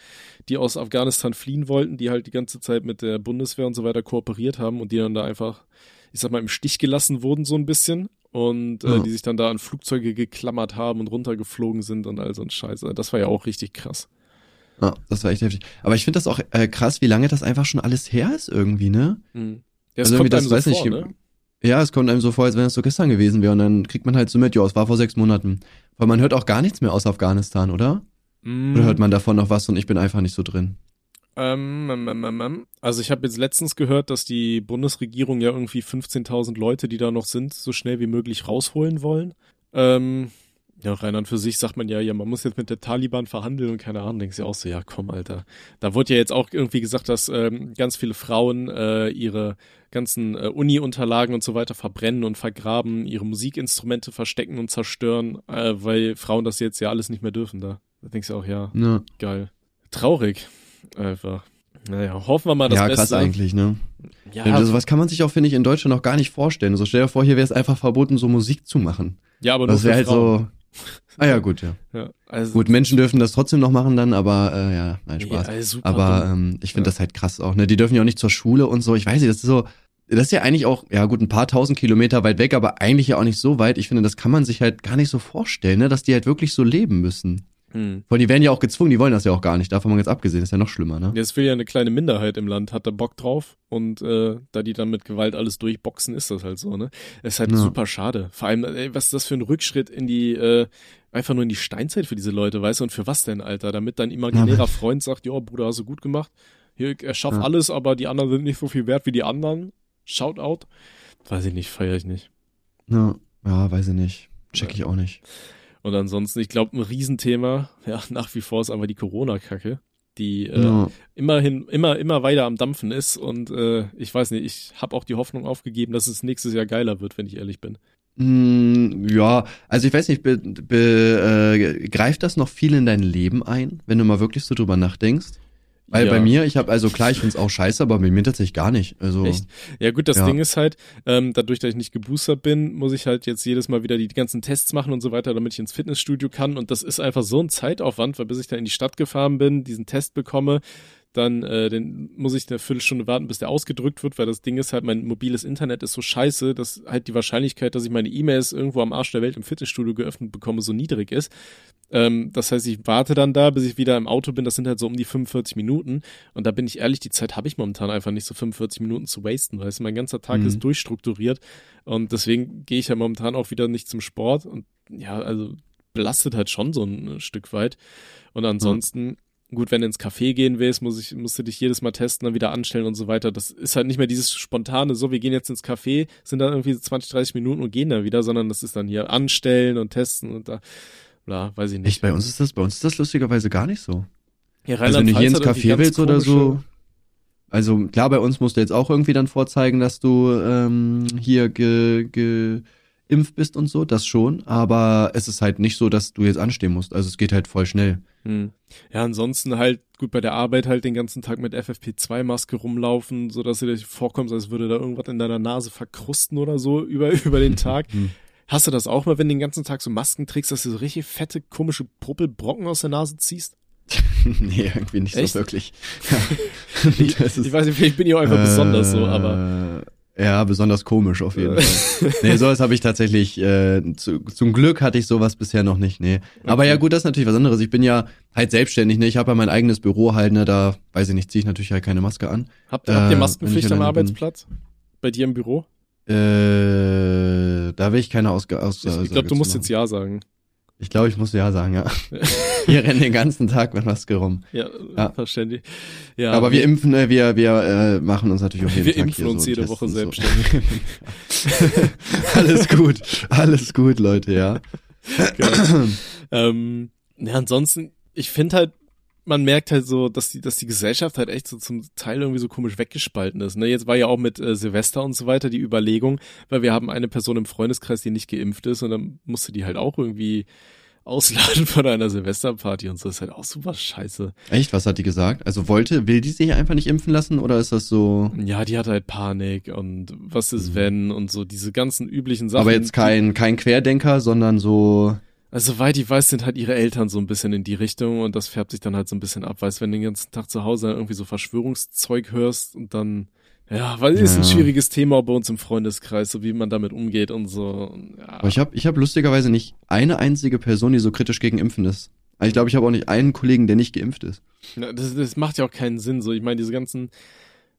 die aus Afghanistan fliehen wollten, die halt die ganze Zeit mit der Bundeswehr und so weiter kooperiert haben und die dann da einfach, ich sag mal, im Stich gelassen wurden, so ein bisschen. Und äh, Ja. die sich dann da an Flugzeuge geklammert haben und runtergeflogen sind und all so ein Scheiß. Also Das war ja auch richtig krass. Ja, das war echt heftig. Aber ich finde das auch äh, krass, wie lange das einfach schon alles her ist irgendwie, ne? Hm. Ja, es Also kommt einem so weiß vor, nicht, ne? Ja, es kommt einem so vor, als wenn es so gestern gewesen wäre. Und dann kriegt man halt so mit, ja, es war vor sechs Monaten. Weil man hört auch gar nichts mehr aus Afghanistan, oder? Mm. Oder hört man davon noch was und ich bin einfach nicht so drin? Ähm, ähm, ähm, ähm. Also ich habe jetzt letztens gehört, dass die Bundesregierung ja irgendwie 15.000 Leute, die da noch sind, so schnell wie möglich rausholen wollen. Ähm, ja, rein an für sich sagt man ja, ja, man muss jetzt mit der Taliban verhandeln und keine Ahnung, denkst du auch so, ja komm, Alter. Da wurde ja jetzt auch irgendwie gesagt, dass ähm, ganz viele Frauen äh, ihre ganzen äh, Uni-Unterlagen und so weiter verbrennen und vergraben, ihre Musikinstrumente verstecken und zerstören, äh, weil Frauen das jetzt ja alles nicht mehr dürfen da. Da denkst du auch, ja, Ja, Geil. Traurig. Einfach. Naja, hoffen wir mal das ja Beste. krass eigentlich, ne? Ja, Ja, sowas kann man sich auch, finde ich, in Deutschland noch gar nicht vorstellen. So stell dir vor, hier wäre es einfach verboten, so Musik zu machen. ja, aber nur Das wäre halt Frauen. so. <laughs> Ah ja, gut, ja. Ja, also, Gut, Menschen dürfen das trotzdem noch machen dann, aber äh, ja, nein, Spaß. Ja, aber ähm, ich finde Ja. das halt krass auch, ne? Die dürfen ja auch nicht zur Schule und so. Ich weiß nicht, das ist so, das ist ja eigentlich auch, ja gut, ein paar tausend Kilometer weit weg, aber eigentlich ja auch nicht so weit. Ich finde, das kann man sich halt gar nicht so vorstellen, ne? Dass die halt wirklich so leben müssen. hm. Weil die werden ja auch gezwungen, die wollen das ja auch gar nicht. Davon mal ganz abgesehen, ist ja noch schlimmer, ne? Jetzt will ja eine kleine Minderheit im Land, hat da Bock drauf und äh, da die dann mit Gewalt alles durchboxen, ist das halt so, ne? Ist halt Ja. super schade. Vor allem, ey, was ist das für ein Rückschritt in die, äh, einfach nur in die Steinzeit für diese Leute, weißt du? Und für was denn, Alter? Damit dein imaginärer Freund sagt, ja, Bruder, hast du gut gemacht. Hier, er schafft Ja. alles, aber die anderen sind nicht so viel wert wie die anderen. Shoutout. Weiß ich nicht, feiere ich nicht. Ja, ja weiß ich nicht. Check ich auch nicht. Und ansonsten, ich glaube, ein Riesenthema, <laughs> ja, nach wie vor ist aber die Corona-Kacke, die äh, Ja. immerhin, immer, immer weiter am Dampfen ist. Und äh, ich weiß nicht, ich habe auch die Hoffnung aufgegeben, dass es nächstes Jahr geiler wird, wenn ich ehrlich bin. Mm, ja, also ich weiß nicht, be, be, äh, greift das noch viel in dein Leben ein, wenn du mal wirklich so drüber nachdenkst? Weil Ja. bei mir, ich habe, also klar, ich find's auch scheiße, aber bei mir tatsächlich gar nicht. Also, Echt? Ja gut, das Ja. Ding ist halt, ähm, dadurch, dass ich nicht geboostert bin, muss ich halt jetzt jedes Mal wieder die ganzen Tests machen und so weiter, damit ich ins Fitnessstudio kann. Und das ist einfach so ein Zeitaufwand, weil bis ich dann in die Stadt gefahren bin, diesen Test bekomme, dann äh, den muss ich eine Viertelstunde warten, bis der ausgedrückt wird, weil das Ding ist halt, mein mobiles Internet ist so scheiße, dass halt die Wahrscheinlichkeit, dass ich meine E-Mails irgendwo am Arsch der Welt im Fitnessstudio geöffnet bekomme, so niedrig ist. Ähm, das heißt, ich warte dann da, bis ich wieder im Auto bin. Das sind halt so um die 45 Minuten. Und da bin ich ehrlich, die Zeit habe ich momentan einfach nicht, so 45 Minuten zu wasten. Weißt du, mein ganzer Tag Mhm. ist durchstrukturiert. Und deswegen gehe ich ja momentan auch wieder nicht zum Sport. Und ja, also belastet halt schon so ein Stück weit. Und ansonsten, gut, wenn du ins Café gehen willst, muss ich, musst du dich jedes Mal testen, dann wieder anstellen und so weiter. Das ist halt nicht mehr dieses spontane, so, wir gehen jetzt ins Café, sind dann irgendwie so 20, 30 Minuten und gehen dann wieder, sondern das ist dann hier anstellen und testen und da, bla, weiß ich echt, nicht. bei uns ist das, bei uns ist das lustigerweise gar nicht so. Ja, Also wenn du hier ins Café willst oder so, also klar, bei uns musst du jetzt auch irgendwie dann vorzeigen, dass du ähm, hier ge, geimpft bist und so, das schon, aber es ist halt nicht so, dass du jetzt anstehen musst. Also es geht halt voll schnell. Hm. Ja, ansonsten halt gut bei der Arbeit halt den ganzen Tag mit FFP2-Maske rumlaufen, so dass du dir vorkommst, als würde da irgendwas in deiner Nase verkrusten oder so über, <laughs> über den Tag. Hm. Hast du das auch mal, wenn du den ganzen Tag so Masken trägst, dass du so richtig fette, komische Puppelbrocken aus der Nase ziehst? <laughs> nee, irgendwie nicht Echt? so wirklich. <laughs> Ich, ich weiß nicht, vielleicht bin ich auch einfach besonders so, aber. Äh, Ja, besonders komisch auf jeden Fall. Nee, sowas habe ich tatsächlich, äh, zu, zum Glück hatte ich sowas bisher noch nicht, nee. Aber Okay. ja gut, das ist natürlich was anderes. Ich bin ja halt selbstständig, ne? Ich habe ja mein eigenes Büro halt, ne? Da, weiß ich nicht, ziehe ich natürlich halt keine Maske an. Habt, habt ihr Äh, Maskenpflicht am ich alleine bin. Arbeitsplatz? Bei dir im Büro? Äh, da will ich keine Ausga Ich, Aussage ich glaube, du musst machen. jetzt Ja sagen. Ich glaube, ich muss ja sagen, ja. <laughs> Wir rennen den ganzen Tag mit Maske rum. Ja, Ja. verständlich. Ja, Aber wir impfen, äh, wir, wir äh, machen uns natürlich auf jeden wir Tag impfen uns so jede Woche so. selbstständig. <laughs> alles gut, alles gut, Leute, ja. <laughs> Geil. ähm, ja, ansonsten, ich finde halt, man merkt halt so, dass die, dass die Gesellschaft halt echt so zum Teil irgendwie so komisch weggespalten ist. Ne? Jetzt war ja auch mit äh, Silvester und so weiter die Überlegung, weil wir haben eine Person im Freundeskreis, die nicht geimpft ist und dann musste die halt auch irgendwie ausladen <laughs> von einer Silvesterparty und so ist halt auch super scheiße. Echt? Was hat die gesagt? Also wollte, will die sich einfach nicht impfen lassen oder ist das so? Ja, die hat halt Panik und was ist Mhm. wenn und so diese ganzen üblichen Sachen. Aber jetzt kein, kein Querdenker, sondern so. Also soweit ich weiß, sind halt ihre Eltern so ein bisschen in die Richtung und das färbt sich dann halt so ein bisschen ab. Weißt, wenn du den ganzen Tag zu Hause irgendwie so Verschwörungszeug hörst und dann, ja, weil ist ein Ja. schwieriges Thema bei uns im Freundeskreis, so wie man damit umgeht und so. Ja. Aber ich habe ich hab lustigerweise nicht eine einzige Person, die so kritisch gegen Impfen ist. Also Ich glaube, ich habe auch nicht einen Kollegen, der nicht geimpft ist. Ja, das, das macht ja auch keinen Sinn. So, ich meine, diese ganzen,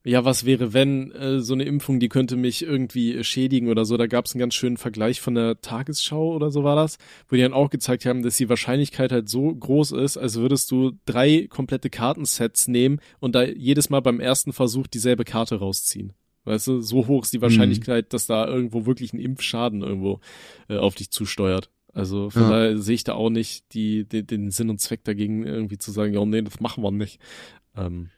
ja, was wäre, wenn äh, so eine Impfung, die könnte mich irgendwie äh, schädigen oder so. Da gab es einen ganz schönen Vergleich von der Tagesschau oder so war das, wo die dann auch gezeigt haben, dass die Wahrscheinlichkeit halt so groß ist, als würdest du drei komplette Kartensets nehmen und da jedes Mal beim ersten Versuch dieselbe Karte rausziehen. Weißt du, so hoch ist die Wahrscheinlichkeit, dass da irgendwo wirklich ein Impfschaden irgendwo äh, auf dich zusteuert. Also von Ja. daher sehe ich da auch nicht die, die, den Sinn und Zweck dagegen, irgendwie zu sagen, ja, nee, das machen wir nicht. Ähm,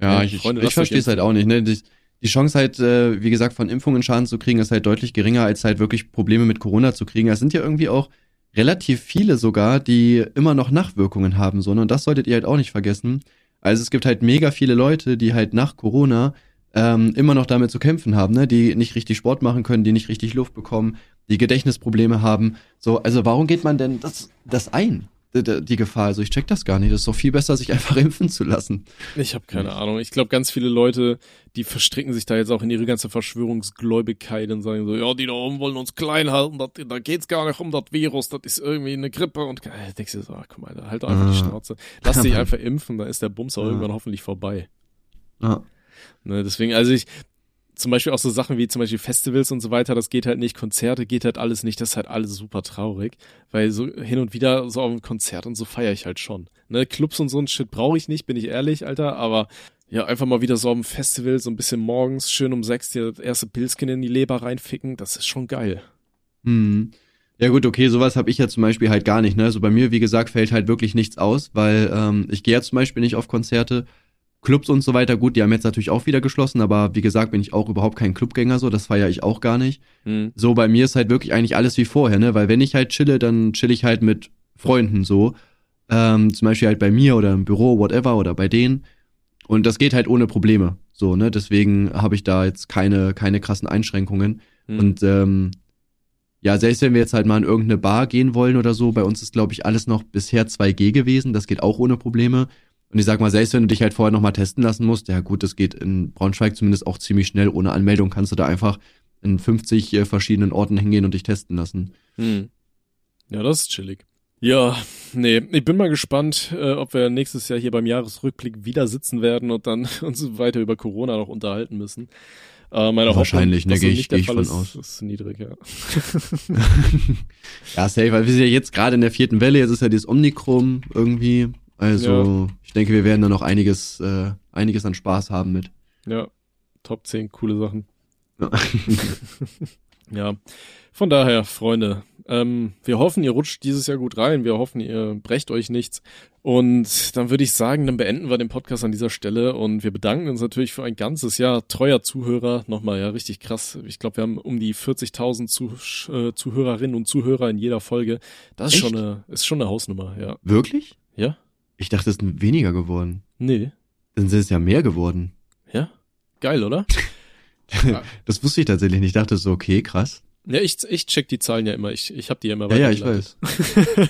Ja, Ja, ich, Freunde, ich, ich verstehe es halt auch nicht. Ne? Die, die Chance halt, äh, wie gesagt, von Impfungen Schaden zu kriegen, ist halt deutlich geringer, als halt wirklich Probleme mit Corona zu kriegen. Es sind ja irgendwie auch relativ viele sogar, die immer noch Nachwirkungen haben. So, ne? Und das solltet ihr halt auch nicht vergessen. Also es gibt halt mega viele Leute, die halt nach Corona ähm, immer noch damit zu kämpfen haben, ne? die nicht richtig Sport machen können, die nicht richtig Luft bekommen, die Gedächtnisprobleme haben. So, also warum geht man denn das, das ein? Die, die die Gefahr. Also ich check das gar nicht. Das ist doch viel besser, sich einfach <laughs> impfen zu lassen. Ich habe keine Ahnung. Ich glaube, ganz viele Leute, die verstricken sich da jetzt auch in ihre ganze Verschwörungsgläubigkeit und sagen so, ja, die da oben wollen uns klein halten, dat, da geht's gar nicht um das Virus, das ist irgendwie eine Grippe und äh, denkst du so, ach, guck mal, halt einfach die Ah. Schnauze. Lass dich einfach impfen, dann ist der Bums auch Ja. irgendwann hoffentlich vorbei. Ja. Ne, deswegen, also ich, zum Beispiel auch so Sachen wie zum Beispiel Festivals und so weiter, das geht halt nicht, Konzerte geht halt alles nicht, das ist halt alles super traurig, weil so hin und wieder so auf einem Konzert und so feiere ich halt schon. Ne, Clubs und so ein Shit brauche ich nicht, bin ich ehrlich, Alter, aber ja, einfach mal wieder so auf dem Festival, so ein bisschen morgens, schön um sechs dir das erste Pilzkin in die Leber reinficken, das ist schon geil. Hm. Ja gut, okay, sowas habe ich ja zum Beispiel halt gar nicht. Ne? Also bei mir, wie gesagt, fällt halt wirklich nichts aus, weil ähm, ich gehe ja zum Beispiel nicht auf Konzerte, Clubs und so weiter. Gut, die haben jetzt natürlich auch wieder geschlossen, aber wie gesagt, bin ich auch überhaupt kein Clubgänger, so das feiere ich auch gar nicht. Hm. So bei mir ist halt wirklich eigentlich alles wie vorher, ne? Weil wenn ich halt chille, dann chill ich halt mit Freunden so. Ähm, zum Beispiel halt bei mir oder im Büro, whatever, oder bei denen. Und das geht halt ohne Probleme. So, ne? Deswegen habe ich da jetzt keine, keine krassen Einschränkungen. Hm. Und ähm, ja, selbst wenn wir jetzt halt mal in irgendeine Bar gehen wollen oder so, bei uns ist, glaube ich, alles noch bisher 2G gewesen. Das geht auch ohne Probleme. Und ich sag mal, selbst wenn du dich halt vorher nochmal testen lassen musst, ja gut, das geht in Braunschweig zumindest auch ziemlich schnell. Ohne Anmeldung kannst du da einfach in 50 äh, verschiedenen Orten hingehen und dich testen lassen. Hm. Ja, das ist chillig. Ja, nee, ich bin mal gespannt, äh, ob wir nächstes Jahr hier beim Jahresrückblick wieder sitzen werden und dann <laughs> uns weiter über Corona noch unterhalten müssen. Äh, meine Wahrscheinlich, Hoffnung, ne, dass geh das ich- geh ich Fall von ist, aus. ist niedrig, ja. <laughs> ja, safe, weil wir sind ja jetzt gerade in der vierten Welle, jetzt ist ja dieses Omikron irgendwie. Also, ich denke, wir werden da noch einiges, äh, einiges an Spaß haben mit. Ja, Top 10 coole Sachen. Ja. <laughs> Ja, von daher, Freunde, ähm, wir hoffen, ihr rutscht dieses Jahr gut rein. Wir hoffen, ihr brecht euch nichts. Und dann würde ich sagen, dann beenden wir den Podcast an dieser Stelle und wir bedanken uns natürlich für ein ganzes Jahr treuer Zuhörer. Nochmal, ja, richtig krass. Ich glaube, wir haben um die 40.000 Zuh äh, Zuhörerinnen und Zuhörer in jeder Folge. Das ist Echt? schon eine, ist schon eine Hausnummer, ja. Wirklich? Ja? Ich dachte, es sind weniger geworden. Nee. Dann sind es ja mehr geworden. Ja? Geil, oder? <laughs> Das wusste ich tatsächlich nicht. Ich dachte so, okay, krass. Ja, ich, ich check die Zahlen ja immer. Ich, ich habe die ja immer Ja, ja, ich weiß. <laughs>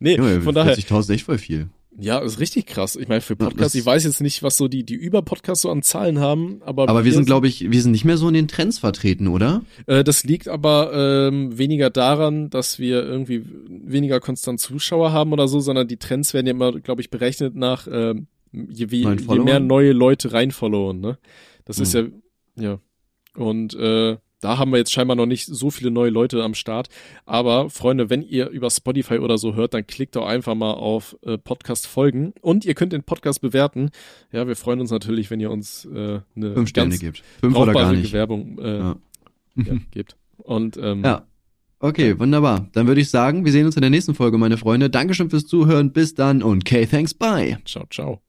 Nee, Junge, von daher, 40.000 echt voll viel. Ja, ist richtig krass. Ich meine, für Podcasts, ich weiß jetzt nicht, was so die, die Über-Podcasts so an Zahlen haben, aber, Aber wir sind, glaube ich, wir sind nicht mehr so in den Trends vertreten, oder? äh, das liegt aber ähm, weniger daran, dass wir irgendwie weniger konstant Zuschauer haben oder so, sondern die Trends werden ja immer, glaube ich, berechnet nach ähm, je, je Followern? mehr neue Leute reinfollowen, ne? Das ist ja, Hm. ja. Und äh, da haben wir jetzt scheinbar noch nicht so viele neue Leute am Start. Aber Freunde, wenn ihr über Spotify oder so hört, dann klickt doch einfach mal auf äh, Podcast folgen und ihr könnt den Podcast bewerten. Ja, wir freuen uns natürlich, wenn ihr uns äh, eine Fünf Sterne gibt. Fünf oder gar nicht. Werbung äh, Ja. ja, gebt. Und ähm, Ja. Okay, wunderbar. Dann würde ich sagen, wir sehen uns in der nächsten Folge, meine Freunde. Dankeschön fürs Zuhören. Bis dann und K, thanks, bye. ciao, ciao.